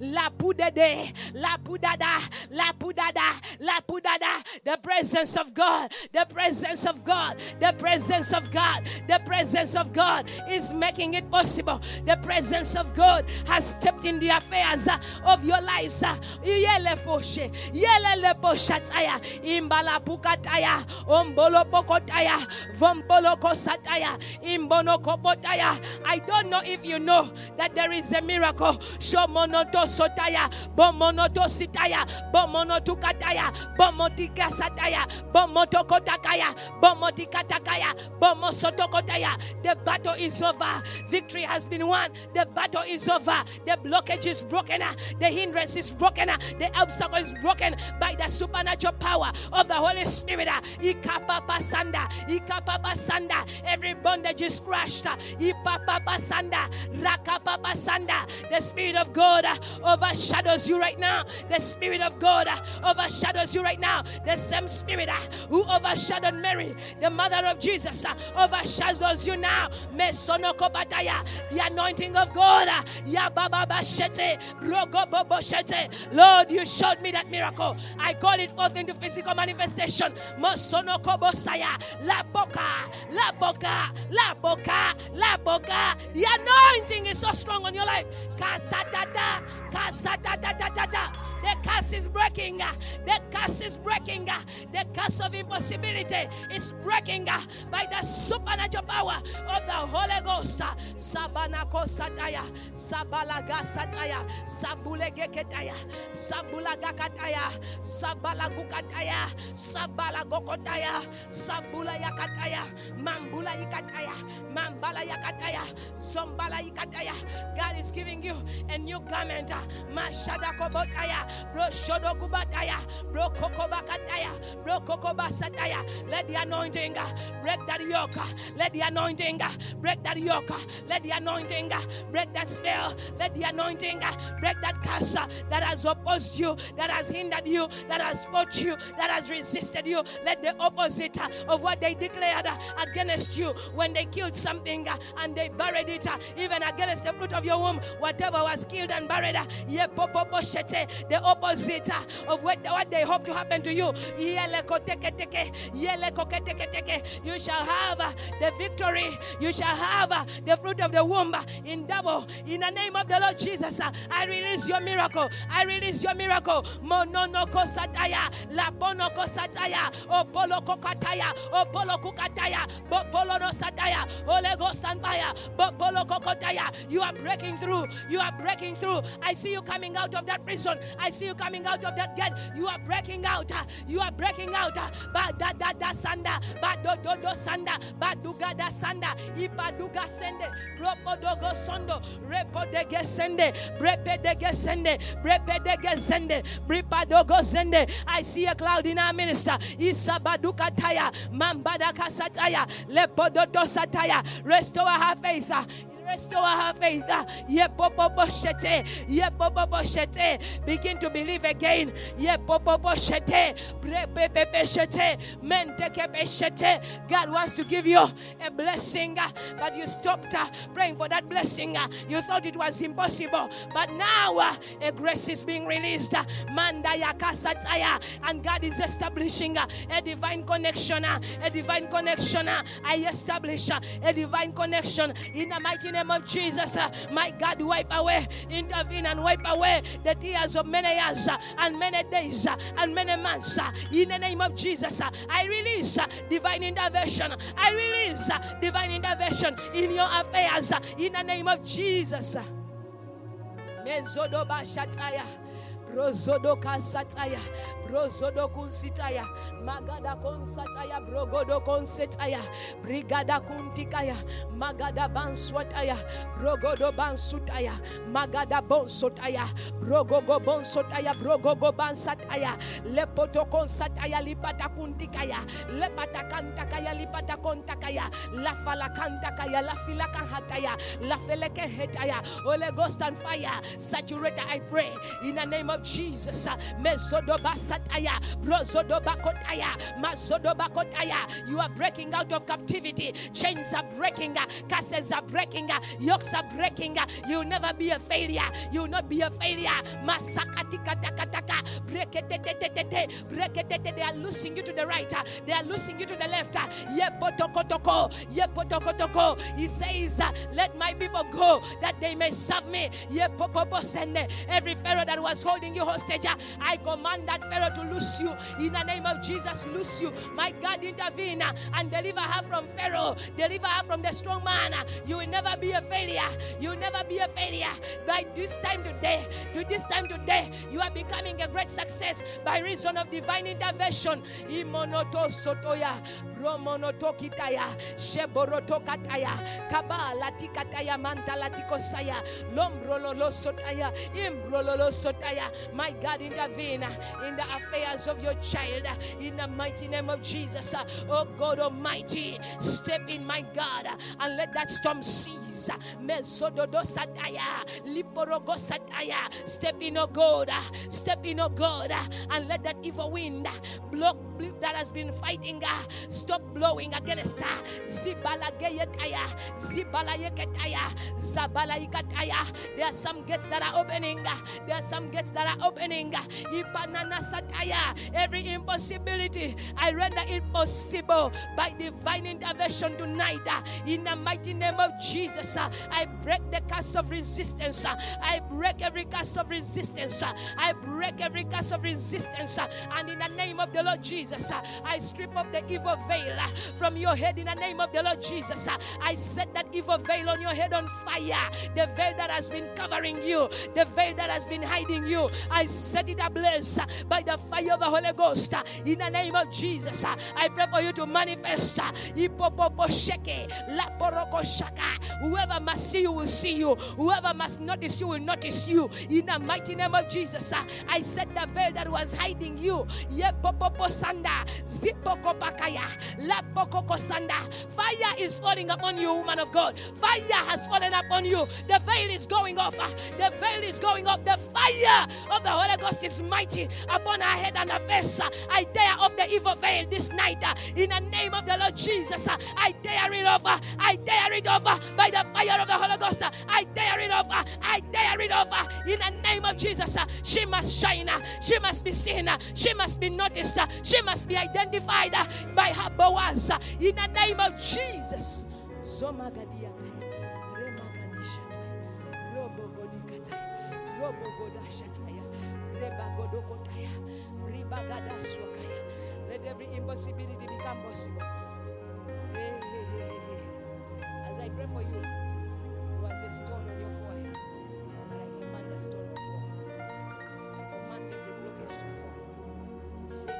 S1: La pudede. La pudada. La pudada. La pudada. The presence of God. The presence of God. The presence of God. The presence of God is making it possible. The presence of God has stepped in the affairs uh, of your lives. uh. Yele poshe, yele le poshataya, imbala pukataya, ombolo pokotaya, vombolo kosataya, imbono kopotaya. I don't know if you know that there is a miracle. Shomonoto sotaya, bomonoto sitaya, bomonotukataya, bomotikasataya, bomotokotakaya, bomotikataya, bomosotokotaya. The battle is over. Victory has been won. The battle is over. The blockage is broken. The hindrance is broken. The obstacle is broken by the supernatural power of the Holy Spirit. Ikapapasanda. Ikapapasanda. Every bondage is crushed. Ipapapasanda. Rakapapasanda. The Spirit of God overshadows you right now. The Spirit of God overshadows you right now. The same Spirit who overshadowed Mary, the mother of Jesus, overshadows you now. The anointing of God. Lord, you showed me that miracle. I call it forth into physical manifestation. La boca. La boca. La boca. La boca. The anointing is so strong on your life. The curse is breaking. The curse is breaking. The curse of impossibility is breaking by the supernatural power of the Holy Ghost. Sabanako sataya, sabalaga sataya, sabulegeketaya, sabulagakataya, sabalagukataya, sabalagokotaya, sabulayakataya, mambula ikataya, mambala yakataya, zombala ikataya. God is giving you a new garment. Mashadakobotaya. Let the anointing uh, break that yoke. Uh, let the anointing uh, break that yoke. Let the anointing break that spell. Let the anointing break that curse that has opposed you, that has hindered you, that has fought you, that has resisted you. Let the opposite of what they declared against you when they killed something and they buried it, even against the fruit of your womb, whatever was killed and buried, the opposite uh, of what, what they hope to happen to you. You shall have uh, the victory. You shall have uh, the fruit of the womb in double. In the name of the Lord Jesus, I release your miracle. I release your miracle. Mononoko sataya, labonoko sataya, opolo kokataya, opolo kukataya, bopolo no sataya, and fire, bopolo kokotaya. You are breaking through. You are breaking through. I see you coming out of that prison. I see you coming out of that gate. You are breaking out. Uh, you are breaking out. Uh, ba da da da sanda, ba do do do sanda, ba duga da sanda, ipa duga sende, ropo dogo sondo, repo de gesende, brepe de gesende, brepe de gesende, bripa dogo sende. I see a cloud in our minister. Isabaduka taya, mambada kasataya, lepo do do sataya. Restore her faith. Uh, Restore her faith. Ah, Yepopoposhete. Begin to believe again. God wants to give you a blessing, uh, but you stopped uh, praying for that blessing. You thought it was impossible, but now a grace is being released. And God is establishing a divine connection. A divine connection. I establish a divine connection in the mighty name of Jesus. uh, My God, wipe away, intervene and wipe away the tears of many years uh, and many days uh, and many months. In the name of Jesus, I release divine intervention. I release divine intervention in your affairs in the name of Jesus. Brozodo kasataya. Brozodo kunsitaya. Magada konsataya. Brogodo konsetaya. Brigada kuntikaya. Magada banswataya. Brogodo bansutaya. Magada bonsotaya. Brogogo bonsotaya. Brogogo bansataya. Lepoto konsataya lipata kuntikaya. Lepata kantakaya lipata kontakaya. La falakantakaya. La filakahataya. La felekehetaya. Holy Ghost and fire. Saturate, I pray, in the name of Jesus. Mazodoba kotaya. You are breaking out of captivity. Chains are breaking. Curses are breaking. Yokes are breaking. You'll never be a failure. You'll not be a failure. They are losing you to the right. They are losing you to the left. He says, Let my people go that they may serve me. Every Pharaoh that was holding you hostage, I command that Pharaoh to loose you. In the name of Jesus, loose you. My God, intervene and deliver her from Pharaoh. Deliver her from the strong man. You will never be a failure. You will never be a failure. By this time today, to this time today, you are becoming a great success by reason of divine intervention. Imonoto sotoya, bromonotokitaya, sheborotokataya, kabalatikataya, mantalatikosaya, lombrololosotaya, imbrololosotaya. My God, intervene in the affairs of your child in the mighty name of Jesus. Oh God Almighty, step in, my God, and let that storm cease. Step in, oh God, step in, oh God, and let that evil wind blow that has been fighting stop blowing against her. Zibala geyetaya, zibala yeketaya, zabala yeketaya. There are some gates that are opening. There are some gates that are opening. Ipanana sataya. Every impossibility, I render it possible by divine intervention tonight. In the mighty name of Jesus, I break the curse of resistance. I break every curse of resistance. I break every curse of resistance. And in the name of the Lord Jesus, I strip off the evil veil from your head in the name of the Lord Jesus. I set that evil veil on your head on fire. The veil that has been covering you, the veil that has been hiding you, I set it ablaze by the fire of the Holy Ghost. In the name of Jesus, I pray for you to manifest. Whoever must see you will see you. Whoever must notice you will notice you. In the mighty name of Jesus, I set the veil that was hiding you. Fire is falling upon you, woman of God. Fire has fallen upon you. The veil is going off. The veil is going off. The fire of the Holy Ghost is mighty upon our head and our face. I dare off the evil veil this night in the name of the Lord Jesus. I dare it over. I dare it over by the fire of the Holy Ghost. I dare it over. I dare it over in the name of Jesus. She must shine. She must be seen. She must be noticed. She must be identified by her Boaz in the name of Jesus. Let every impossibility become possible. Hey, hey, hey. As I pray for you, there was a stone on your forehead. But I command the stone to fall. I command every blockage to fall.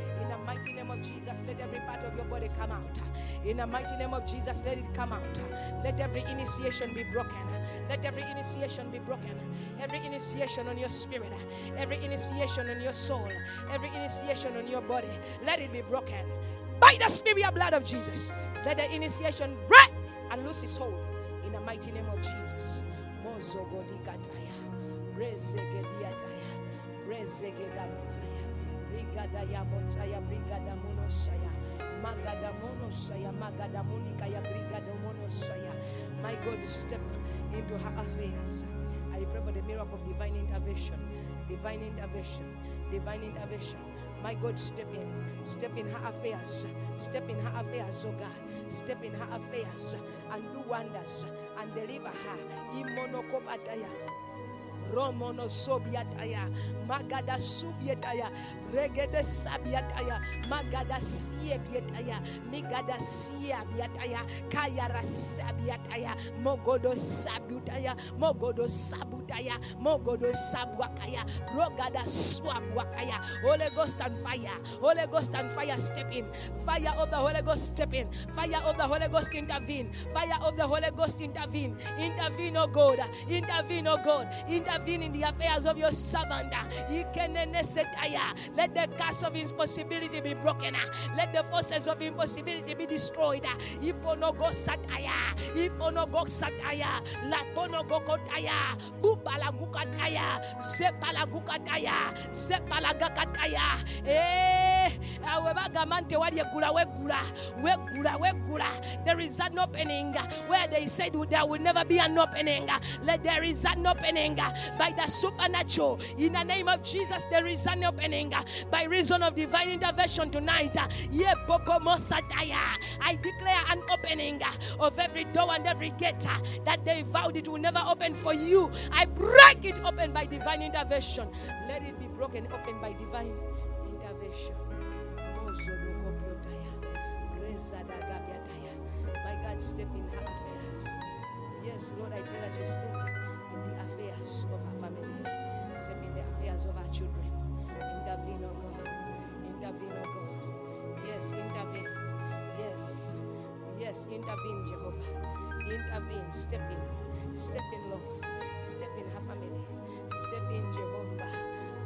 S1: The mighty name of Jesus, let every part of your body come out. In the mighty name of Jesus, let it come out. Let every initiation be broken. Let every initiation be broken. Every initiation on your spirit, every initiation on your soul, every initiation on your body, let it be broken. By the spirit blood of Jesus, let the initiation break and lose its hold. In the mighty name of Jesus. Brigadayamotaya, brigadamonosaya, Magadamonosaya, Magadamonika, Yabrigadomonosaya. My God, step into her affairs. I pray for the miracle of divine intervention, divine intervention, divine intervention. My God, step in, step in her affairs, step in her affairs, oh God, step in her affairs and do wonders and deliver her. Imonokobataya. Romono sobiataya, magada subiataya, regede sabiataya, magada siebiataya, migada siabiataya, kayara sabiataya, mogodo sabutaya, mogodo sabutaya, mogodo sabuakaya, rogada swabwakaya, Holy Ghost and fire, Holy Ghost and fire step in, fire of the Holy Ghost step in, fire of the Holy Ghost intervene, fire of the Holy Ghost intervene, intervene, oh God, intervene, oh God, intervene in the affairs of your servant. Let the curse of impossibility be broken. Ah. Let the forces of impossibility be destroyed. Ah. Iponogo sataya, iponogo sataya, laponogo kotaya, bupalagukataya, sepalagukataya, sepalagakataya. Eh, awebagamante walyegula wegula, wegula, wegula. There is an opening ah, where they said there will never be an opening. Let there is an opening by the supernatural. In the name of Jesus, there is an opening by reason of divine intervention tonight. Uh, I declare an opening uh, of every door and every gate uh, that they vowed it will never open for you. I break it open by divine intervention. Let it be broken open by divine intervention. My God, step in her affairs. Yes, Lord, I pray that you step in the affairs of her family, step in the affairs of her children. Yes, intervene. Yes. Yes, intervene, Jehovah. Intervene. Step in. Step in, Lord. Step in her family. Step in, Jehovah.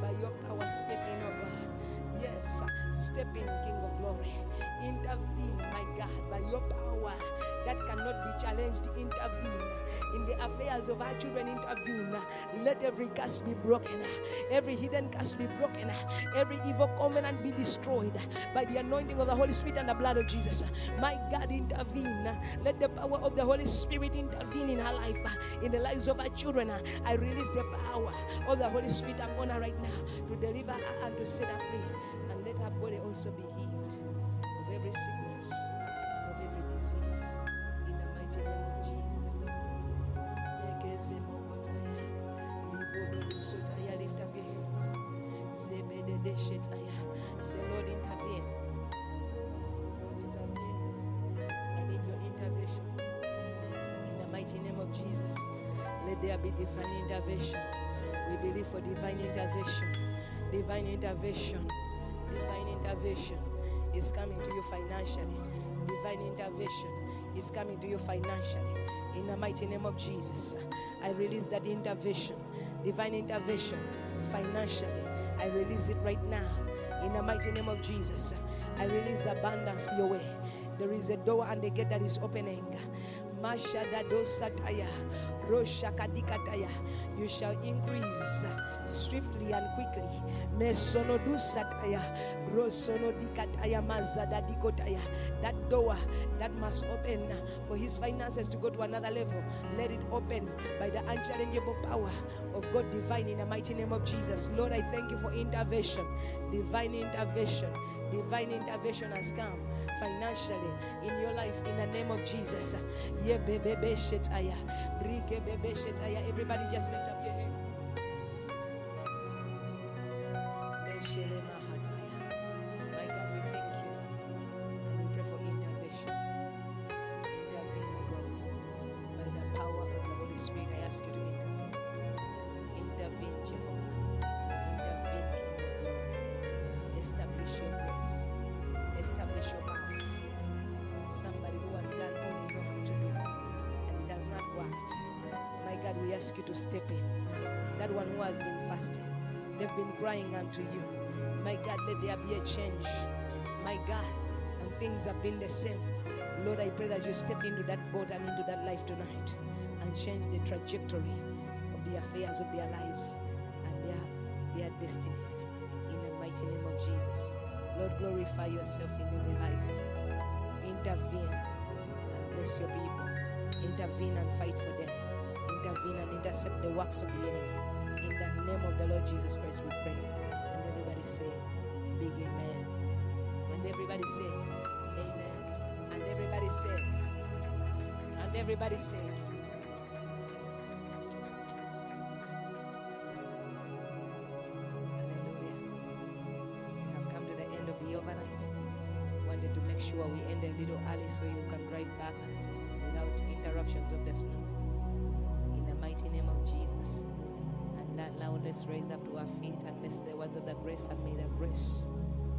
S1: By your power, step in, oh God. Yes, step in, King of glory. Intervene, my God, by your power that cannot be challenged. Intervene in the affairs of our children. Intervene. Let every curse be broken, every hidden curse be broken, every evil covenant be destroyed by the anointing of the Holy Spirit and the blood of Jesus. My God, intervene. Let the power of the Holy Spirit intervene in her life, in the lives of our children. I release the power of the Holy Spirit upon her right now to deliver her and to set her free. And let her body also be Sotaya. Lift up your hands. Zebedede shetaya. Say, Lord, intervene. Lord, intervene. I need your intervention. In the mighty name of Jesus, let there be divine intervention. We believe for divine intervention. Divine intervention. Divine intervention is coming to you financially. Divine intervention is coming to you financially. In the mighty name of Jesus, I release that intervention, divine intervention financially. I release it right now. In the mighty name of Jesus, I release abundance your way. There is a door and a gate that is opening. Mashadado sataya. You shall increase swiftly and quickly. That door that must open for his finances to go to another level. Let it open by the unchallengeable power of God divine in the mighty name of Jesus. Lord, I thank you for intervention, divine intervention. Divine intervention has come financially in your life in the name of Jesus. Everybody just lift up your hands. step in. That one who has been fasting, they've been crying unto you. My God, let there be a change. My God, and things have been the same. Lord, I pray that you step into that boat and into that life tonight and change the trajectory of the affairs of their lives and their, their destinies. In the mighty name of Jesus. Lord, glorify yourself in every life.
S2: Intervene and bless your people. Intervene and fight for them intervene and intercept the works of the enemy. In the name of the Lord Jesus Christ, we pray. And everybody say, Big Amen. And everybody say, Amen. And everybody say, And everybody say, we end a little early so you can drive back without interruptions of the snow mighty name of Jesus. And that now let's raise up to our feet and bless the words of the grace and may the grace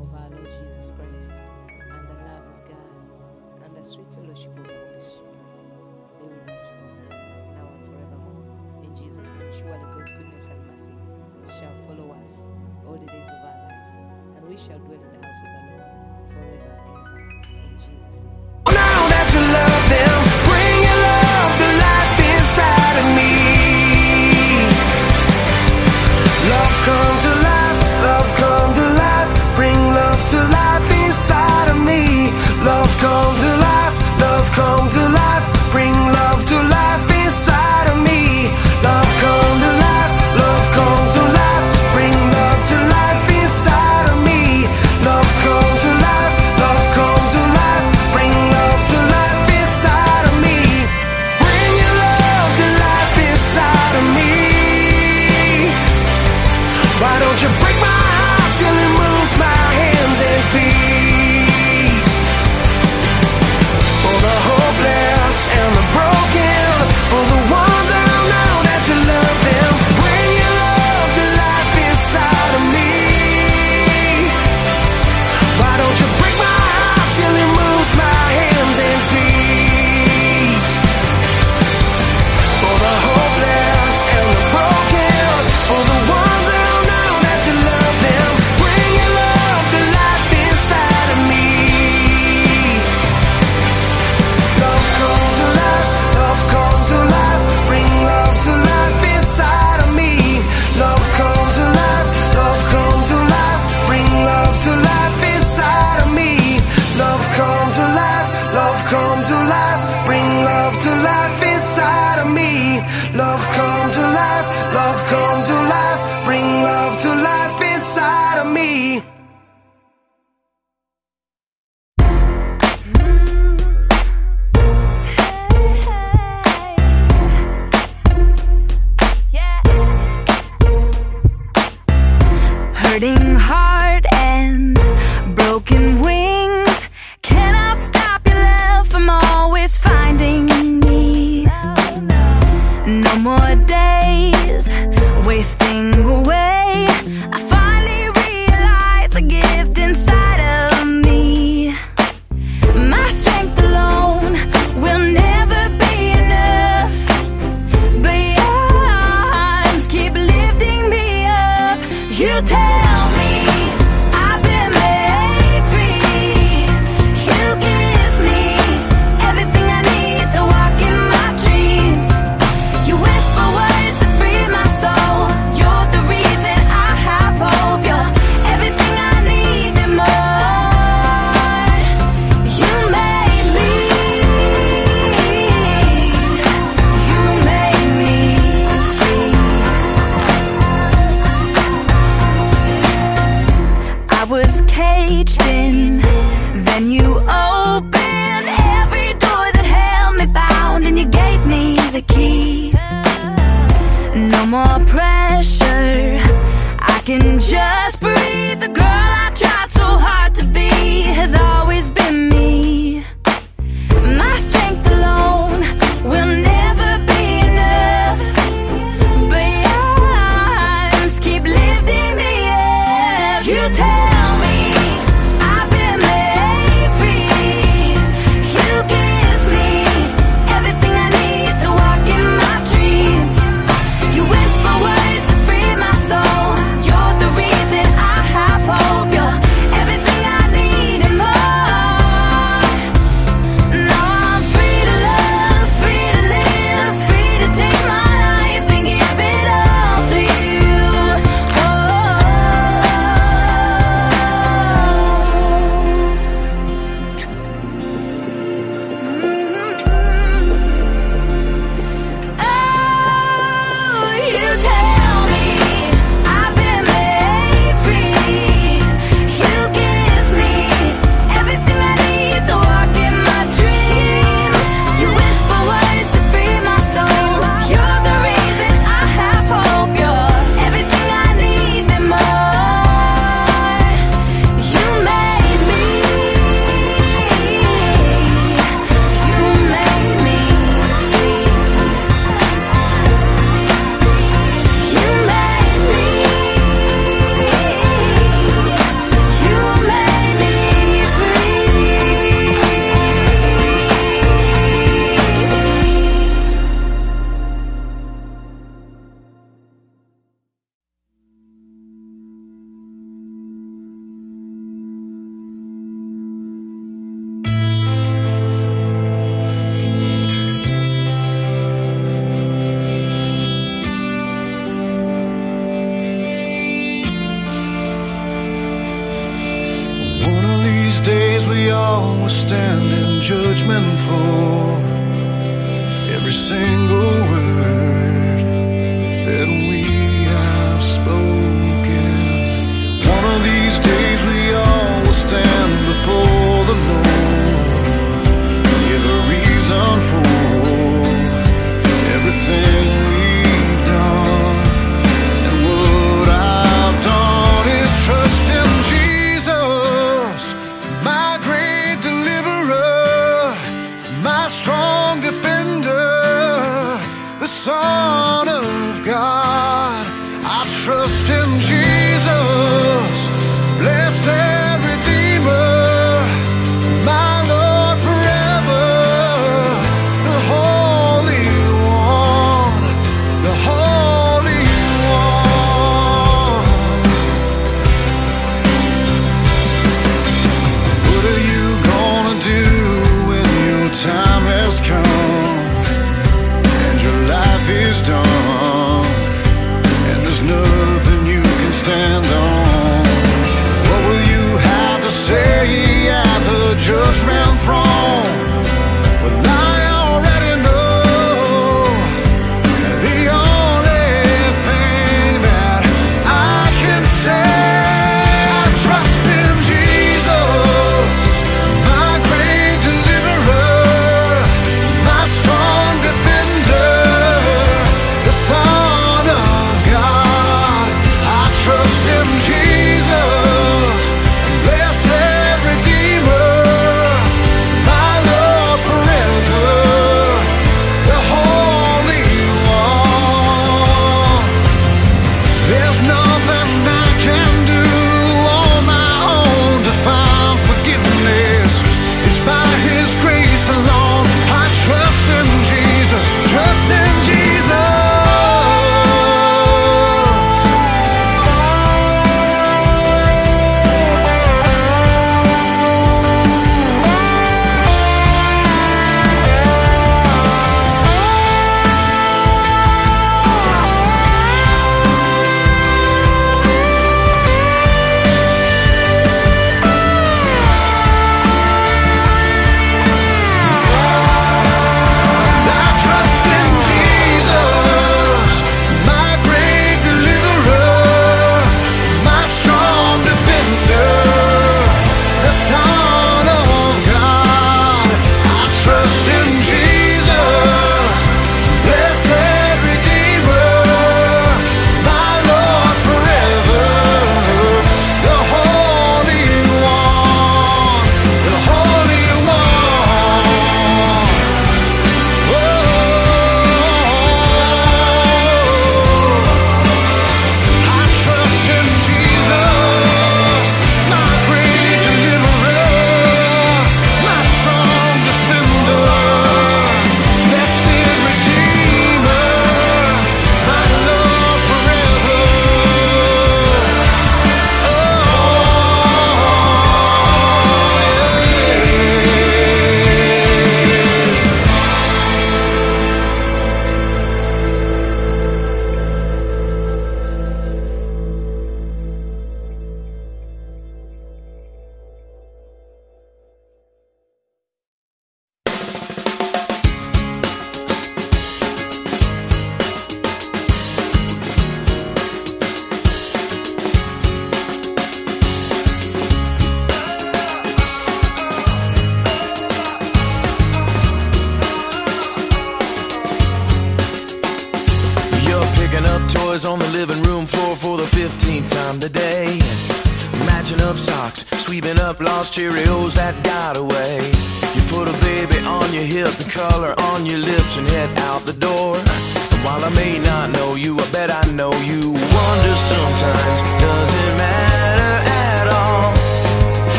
S2: of our Lord Jesus Christ and the love of God and the sweet fellowship of the Holy Spirit be with us now and forevermore. In Jesus' name, surely God's goodness and mercy shall follow us all the days of our lives, and we shall dwell in the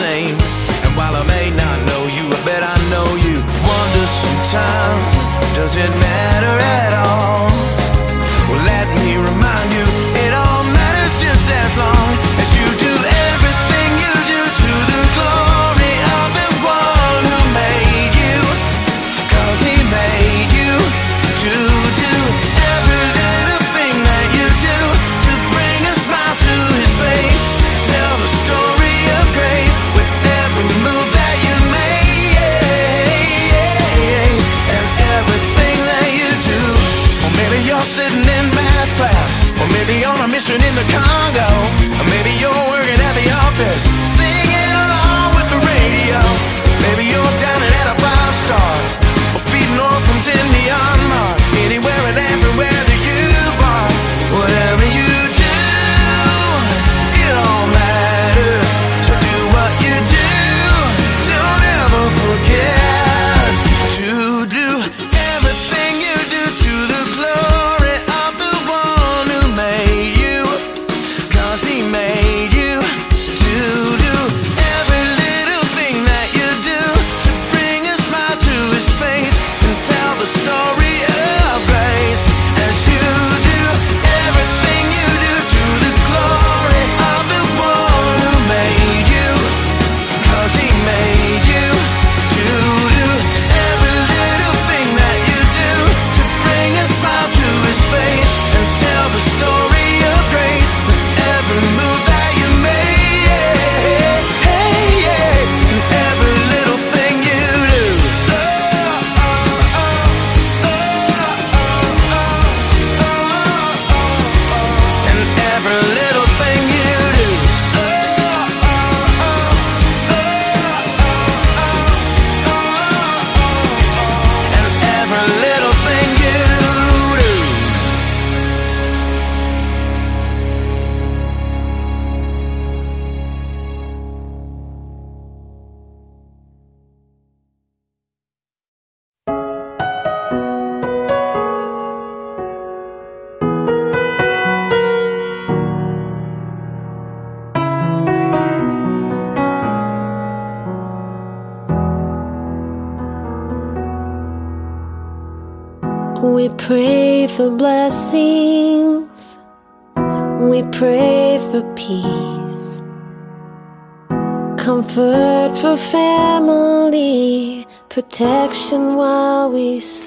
S3: same.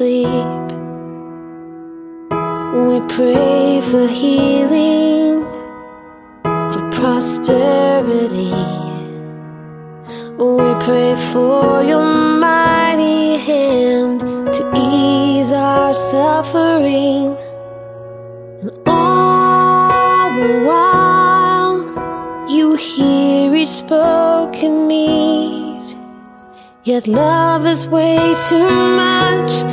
S4: sleep. We pray for healing, for prosperity. We pray for your mighty hand to ease our suffering. And all the while, you hear each spoken need. Yet love is way too much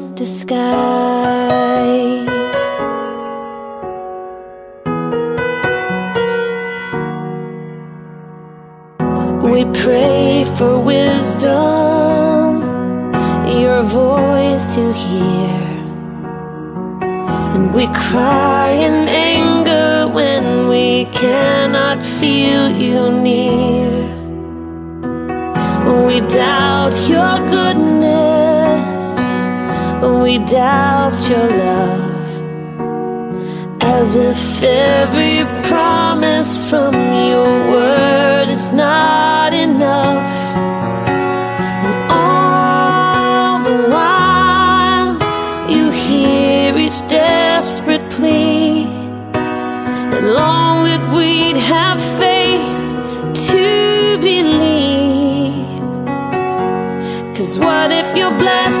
S4: disguise. We pray for wisdom, your voice to hear, and we cry in anger when we cannot feel you near. We doubt your goodness we doubt your love. As if every promise from your word is not enough. And all the while, you hear each desperate plea. And long that we'd have faith to believe. Cause what if you're blessed?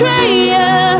S4: Betray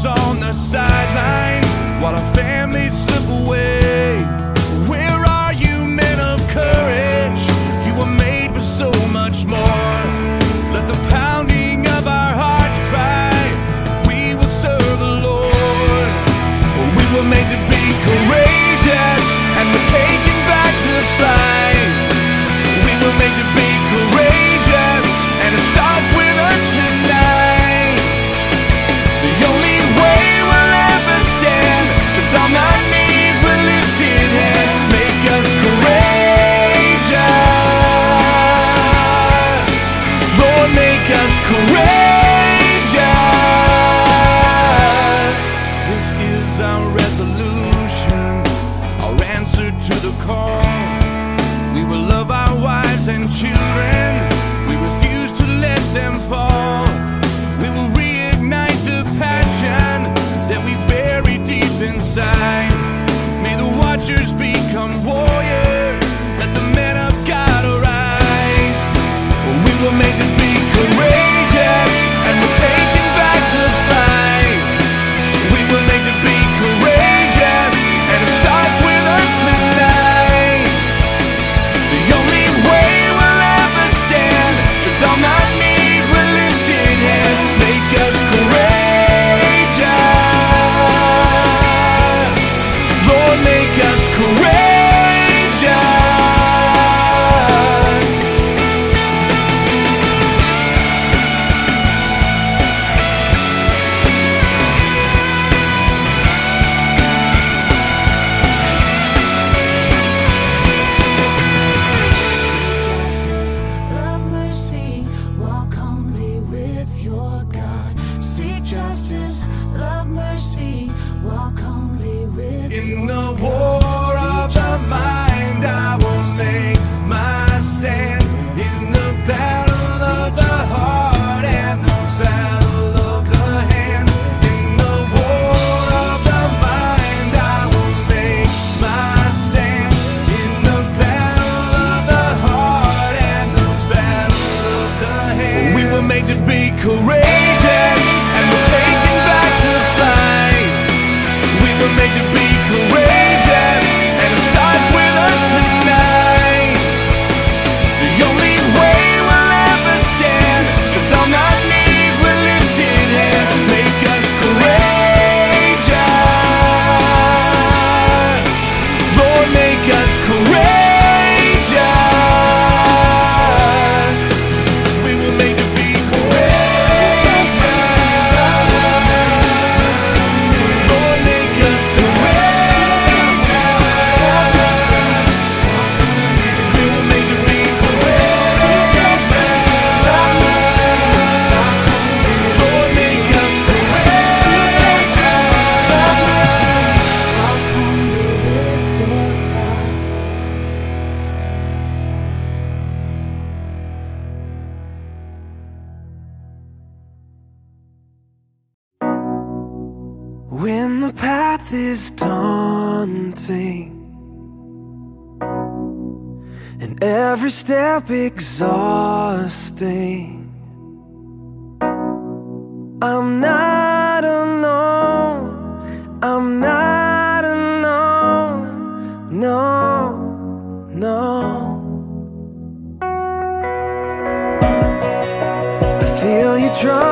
S5: Watchers on the sidelines while our families slip away. Where are you, men of courage? You were made for so much more. Let the pounding of our hearts cry. We will serve the Lord. We were made to be courageous, and we're taking back the fight. We were made to be courageous,
S2: up exhausting. I'm not alone, I'm not alone, no, no. I feel you drunk.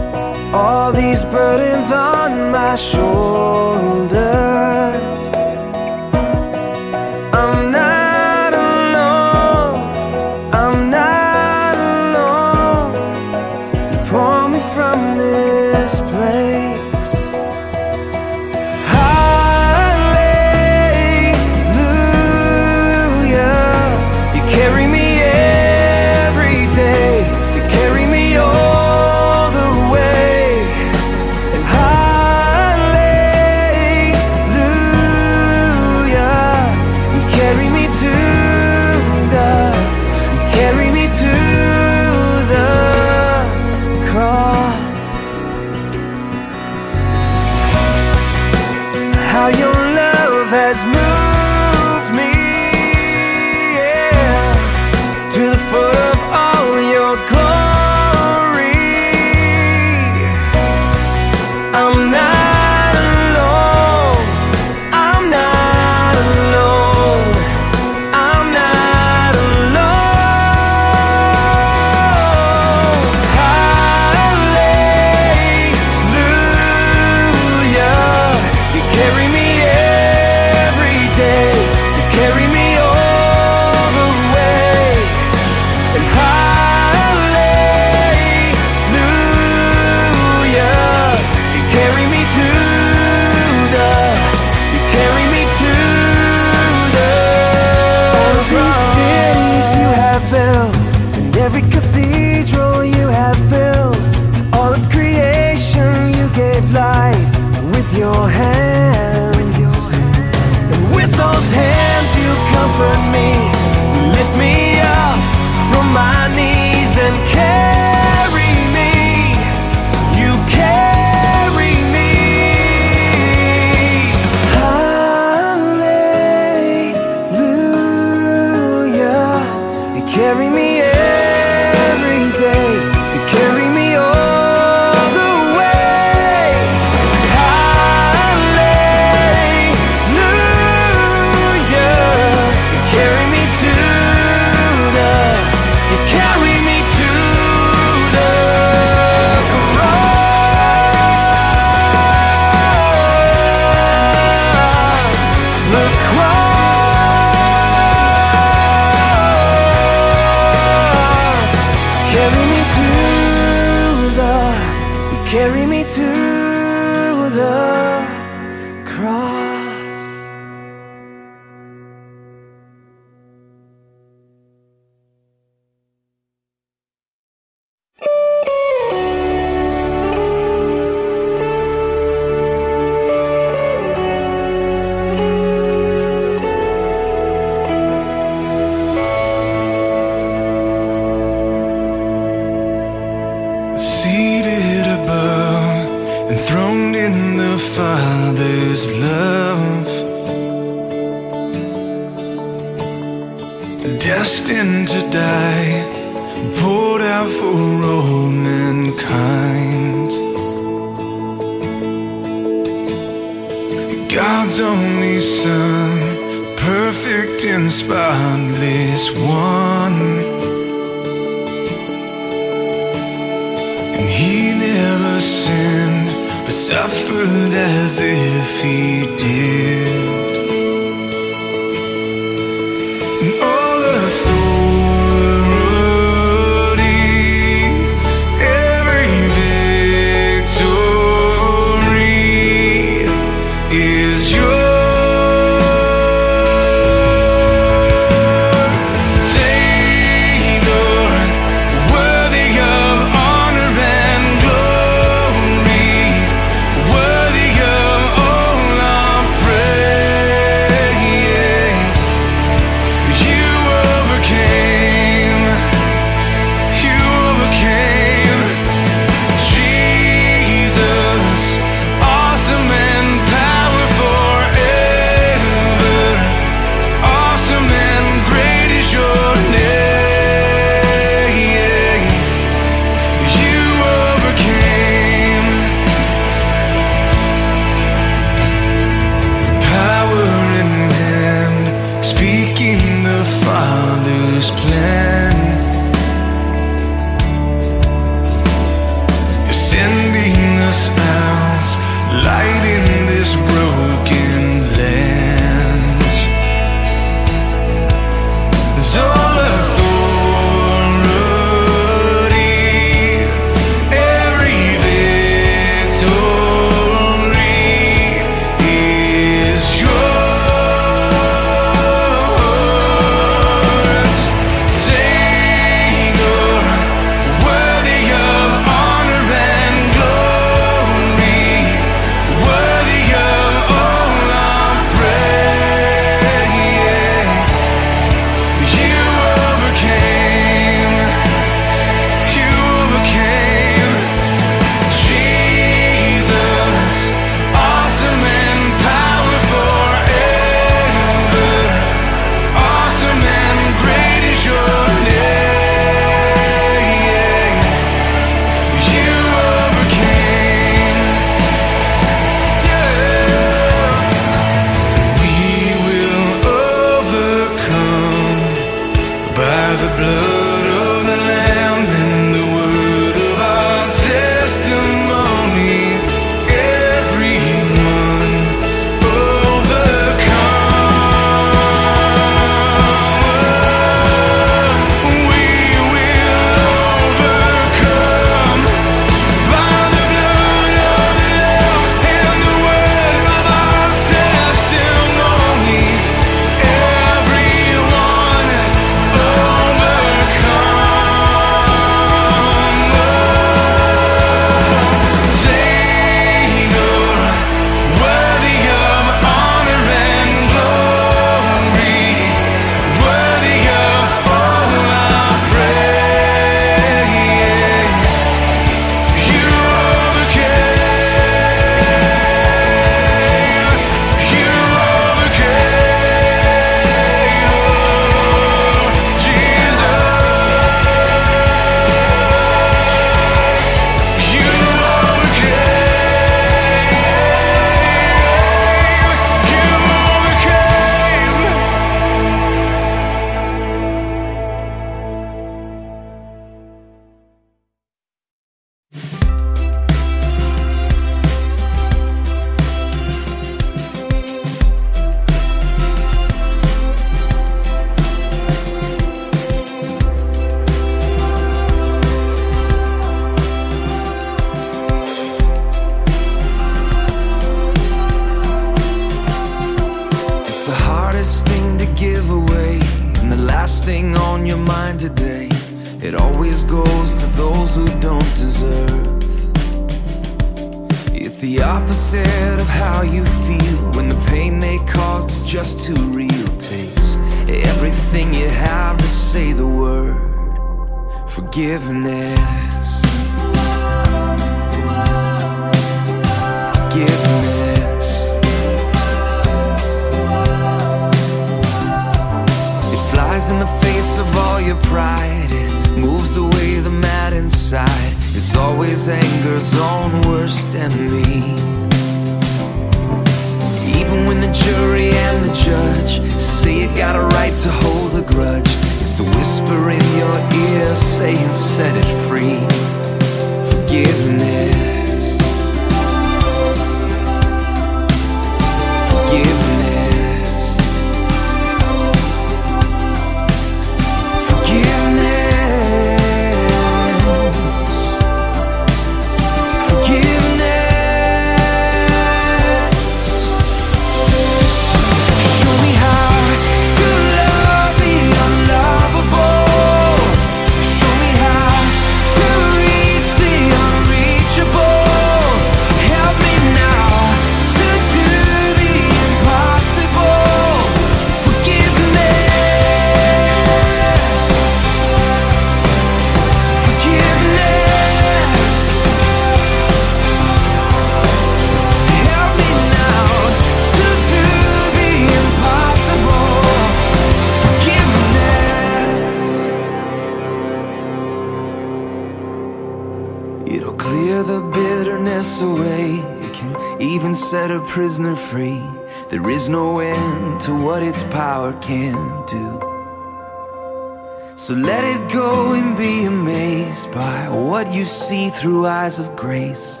S2: through eyes of grace,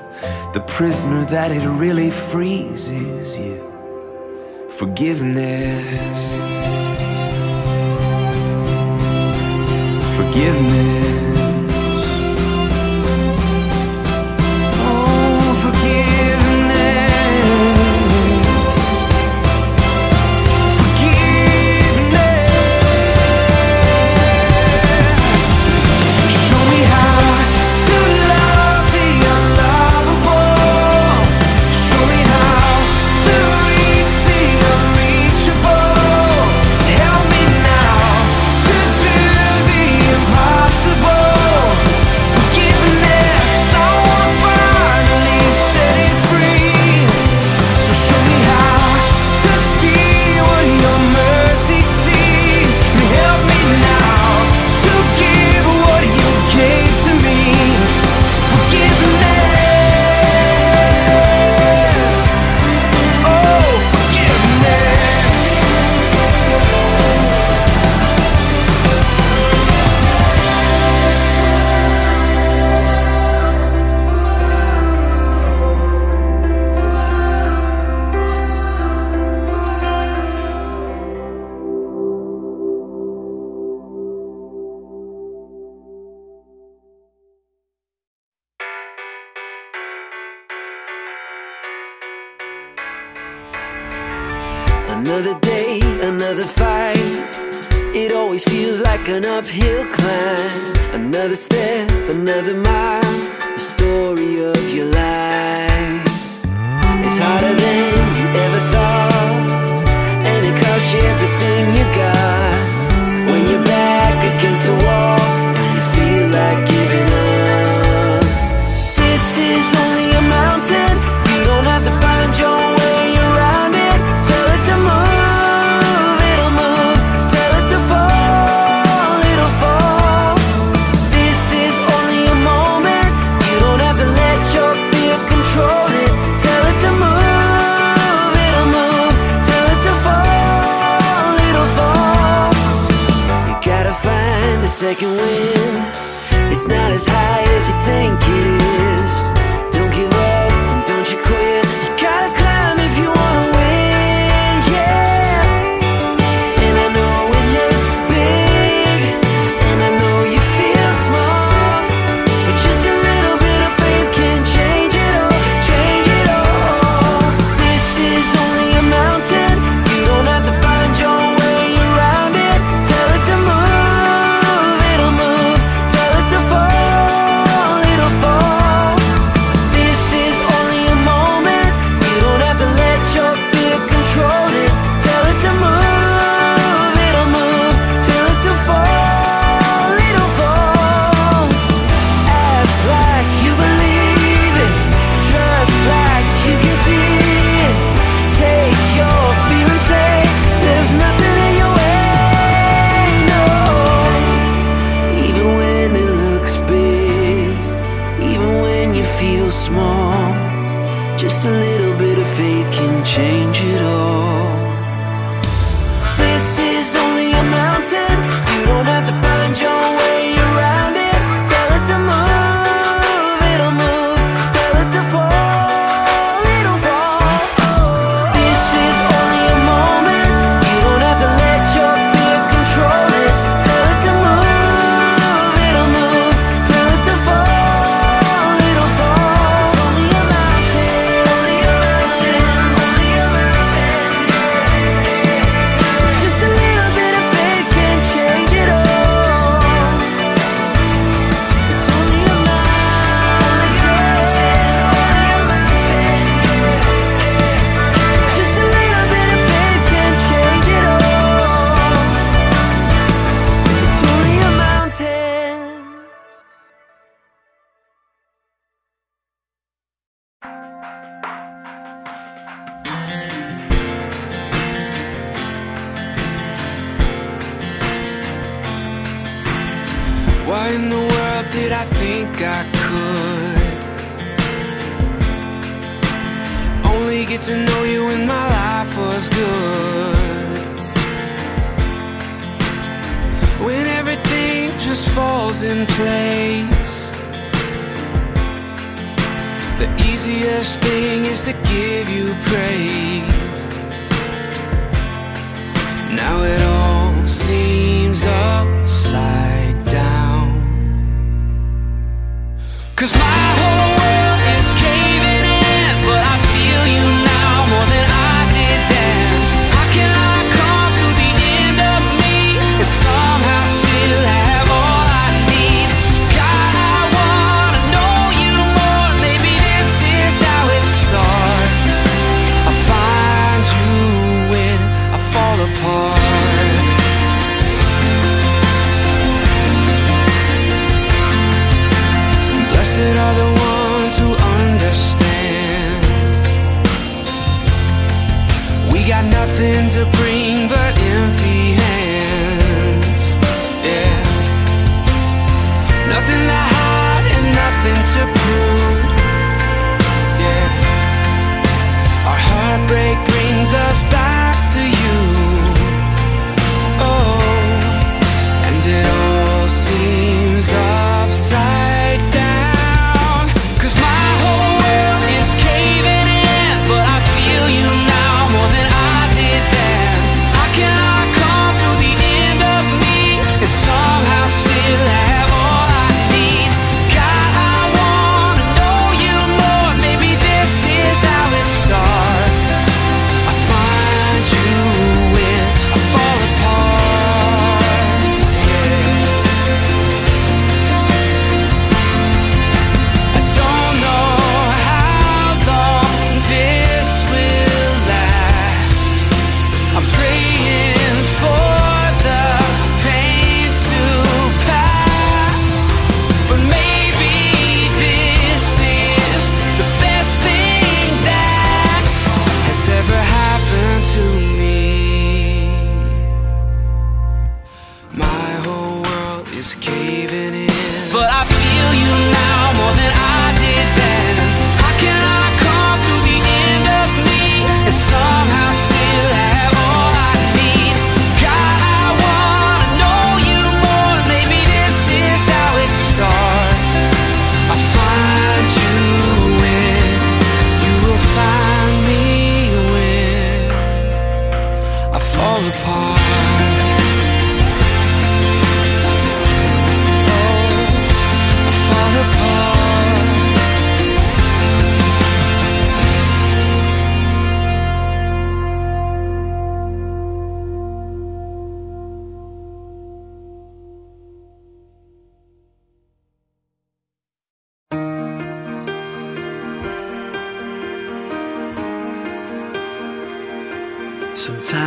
S2: the prisoner that it really frees is you. Forgiveness. Forgiveness.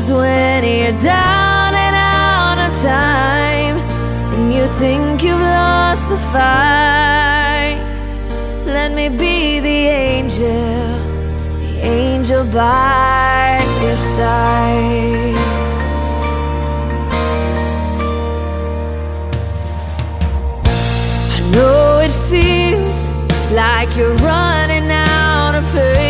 S4: Cause when you're down and out of time, and you think you've lost the fight, let me be the angel, the angel by your side. I know it feels like you're running out of faith.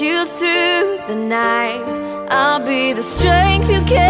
S4: you through the night. I'll be the strength you
S2: can.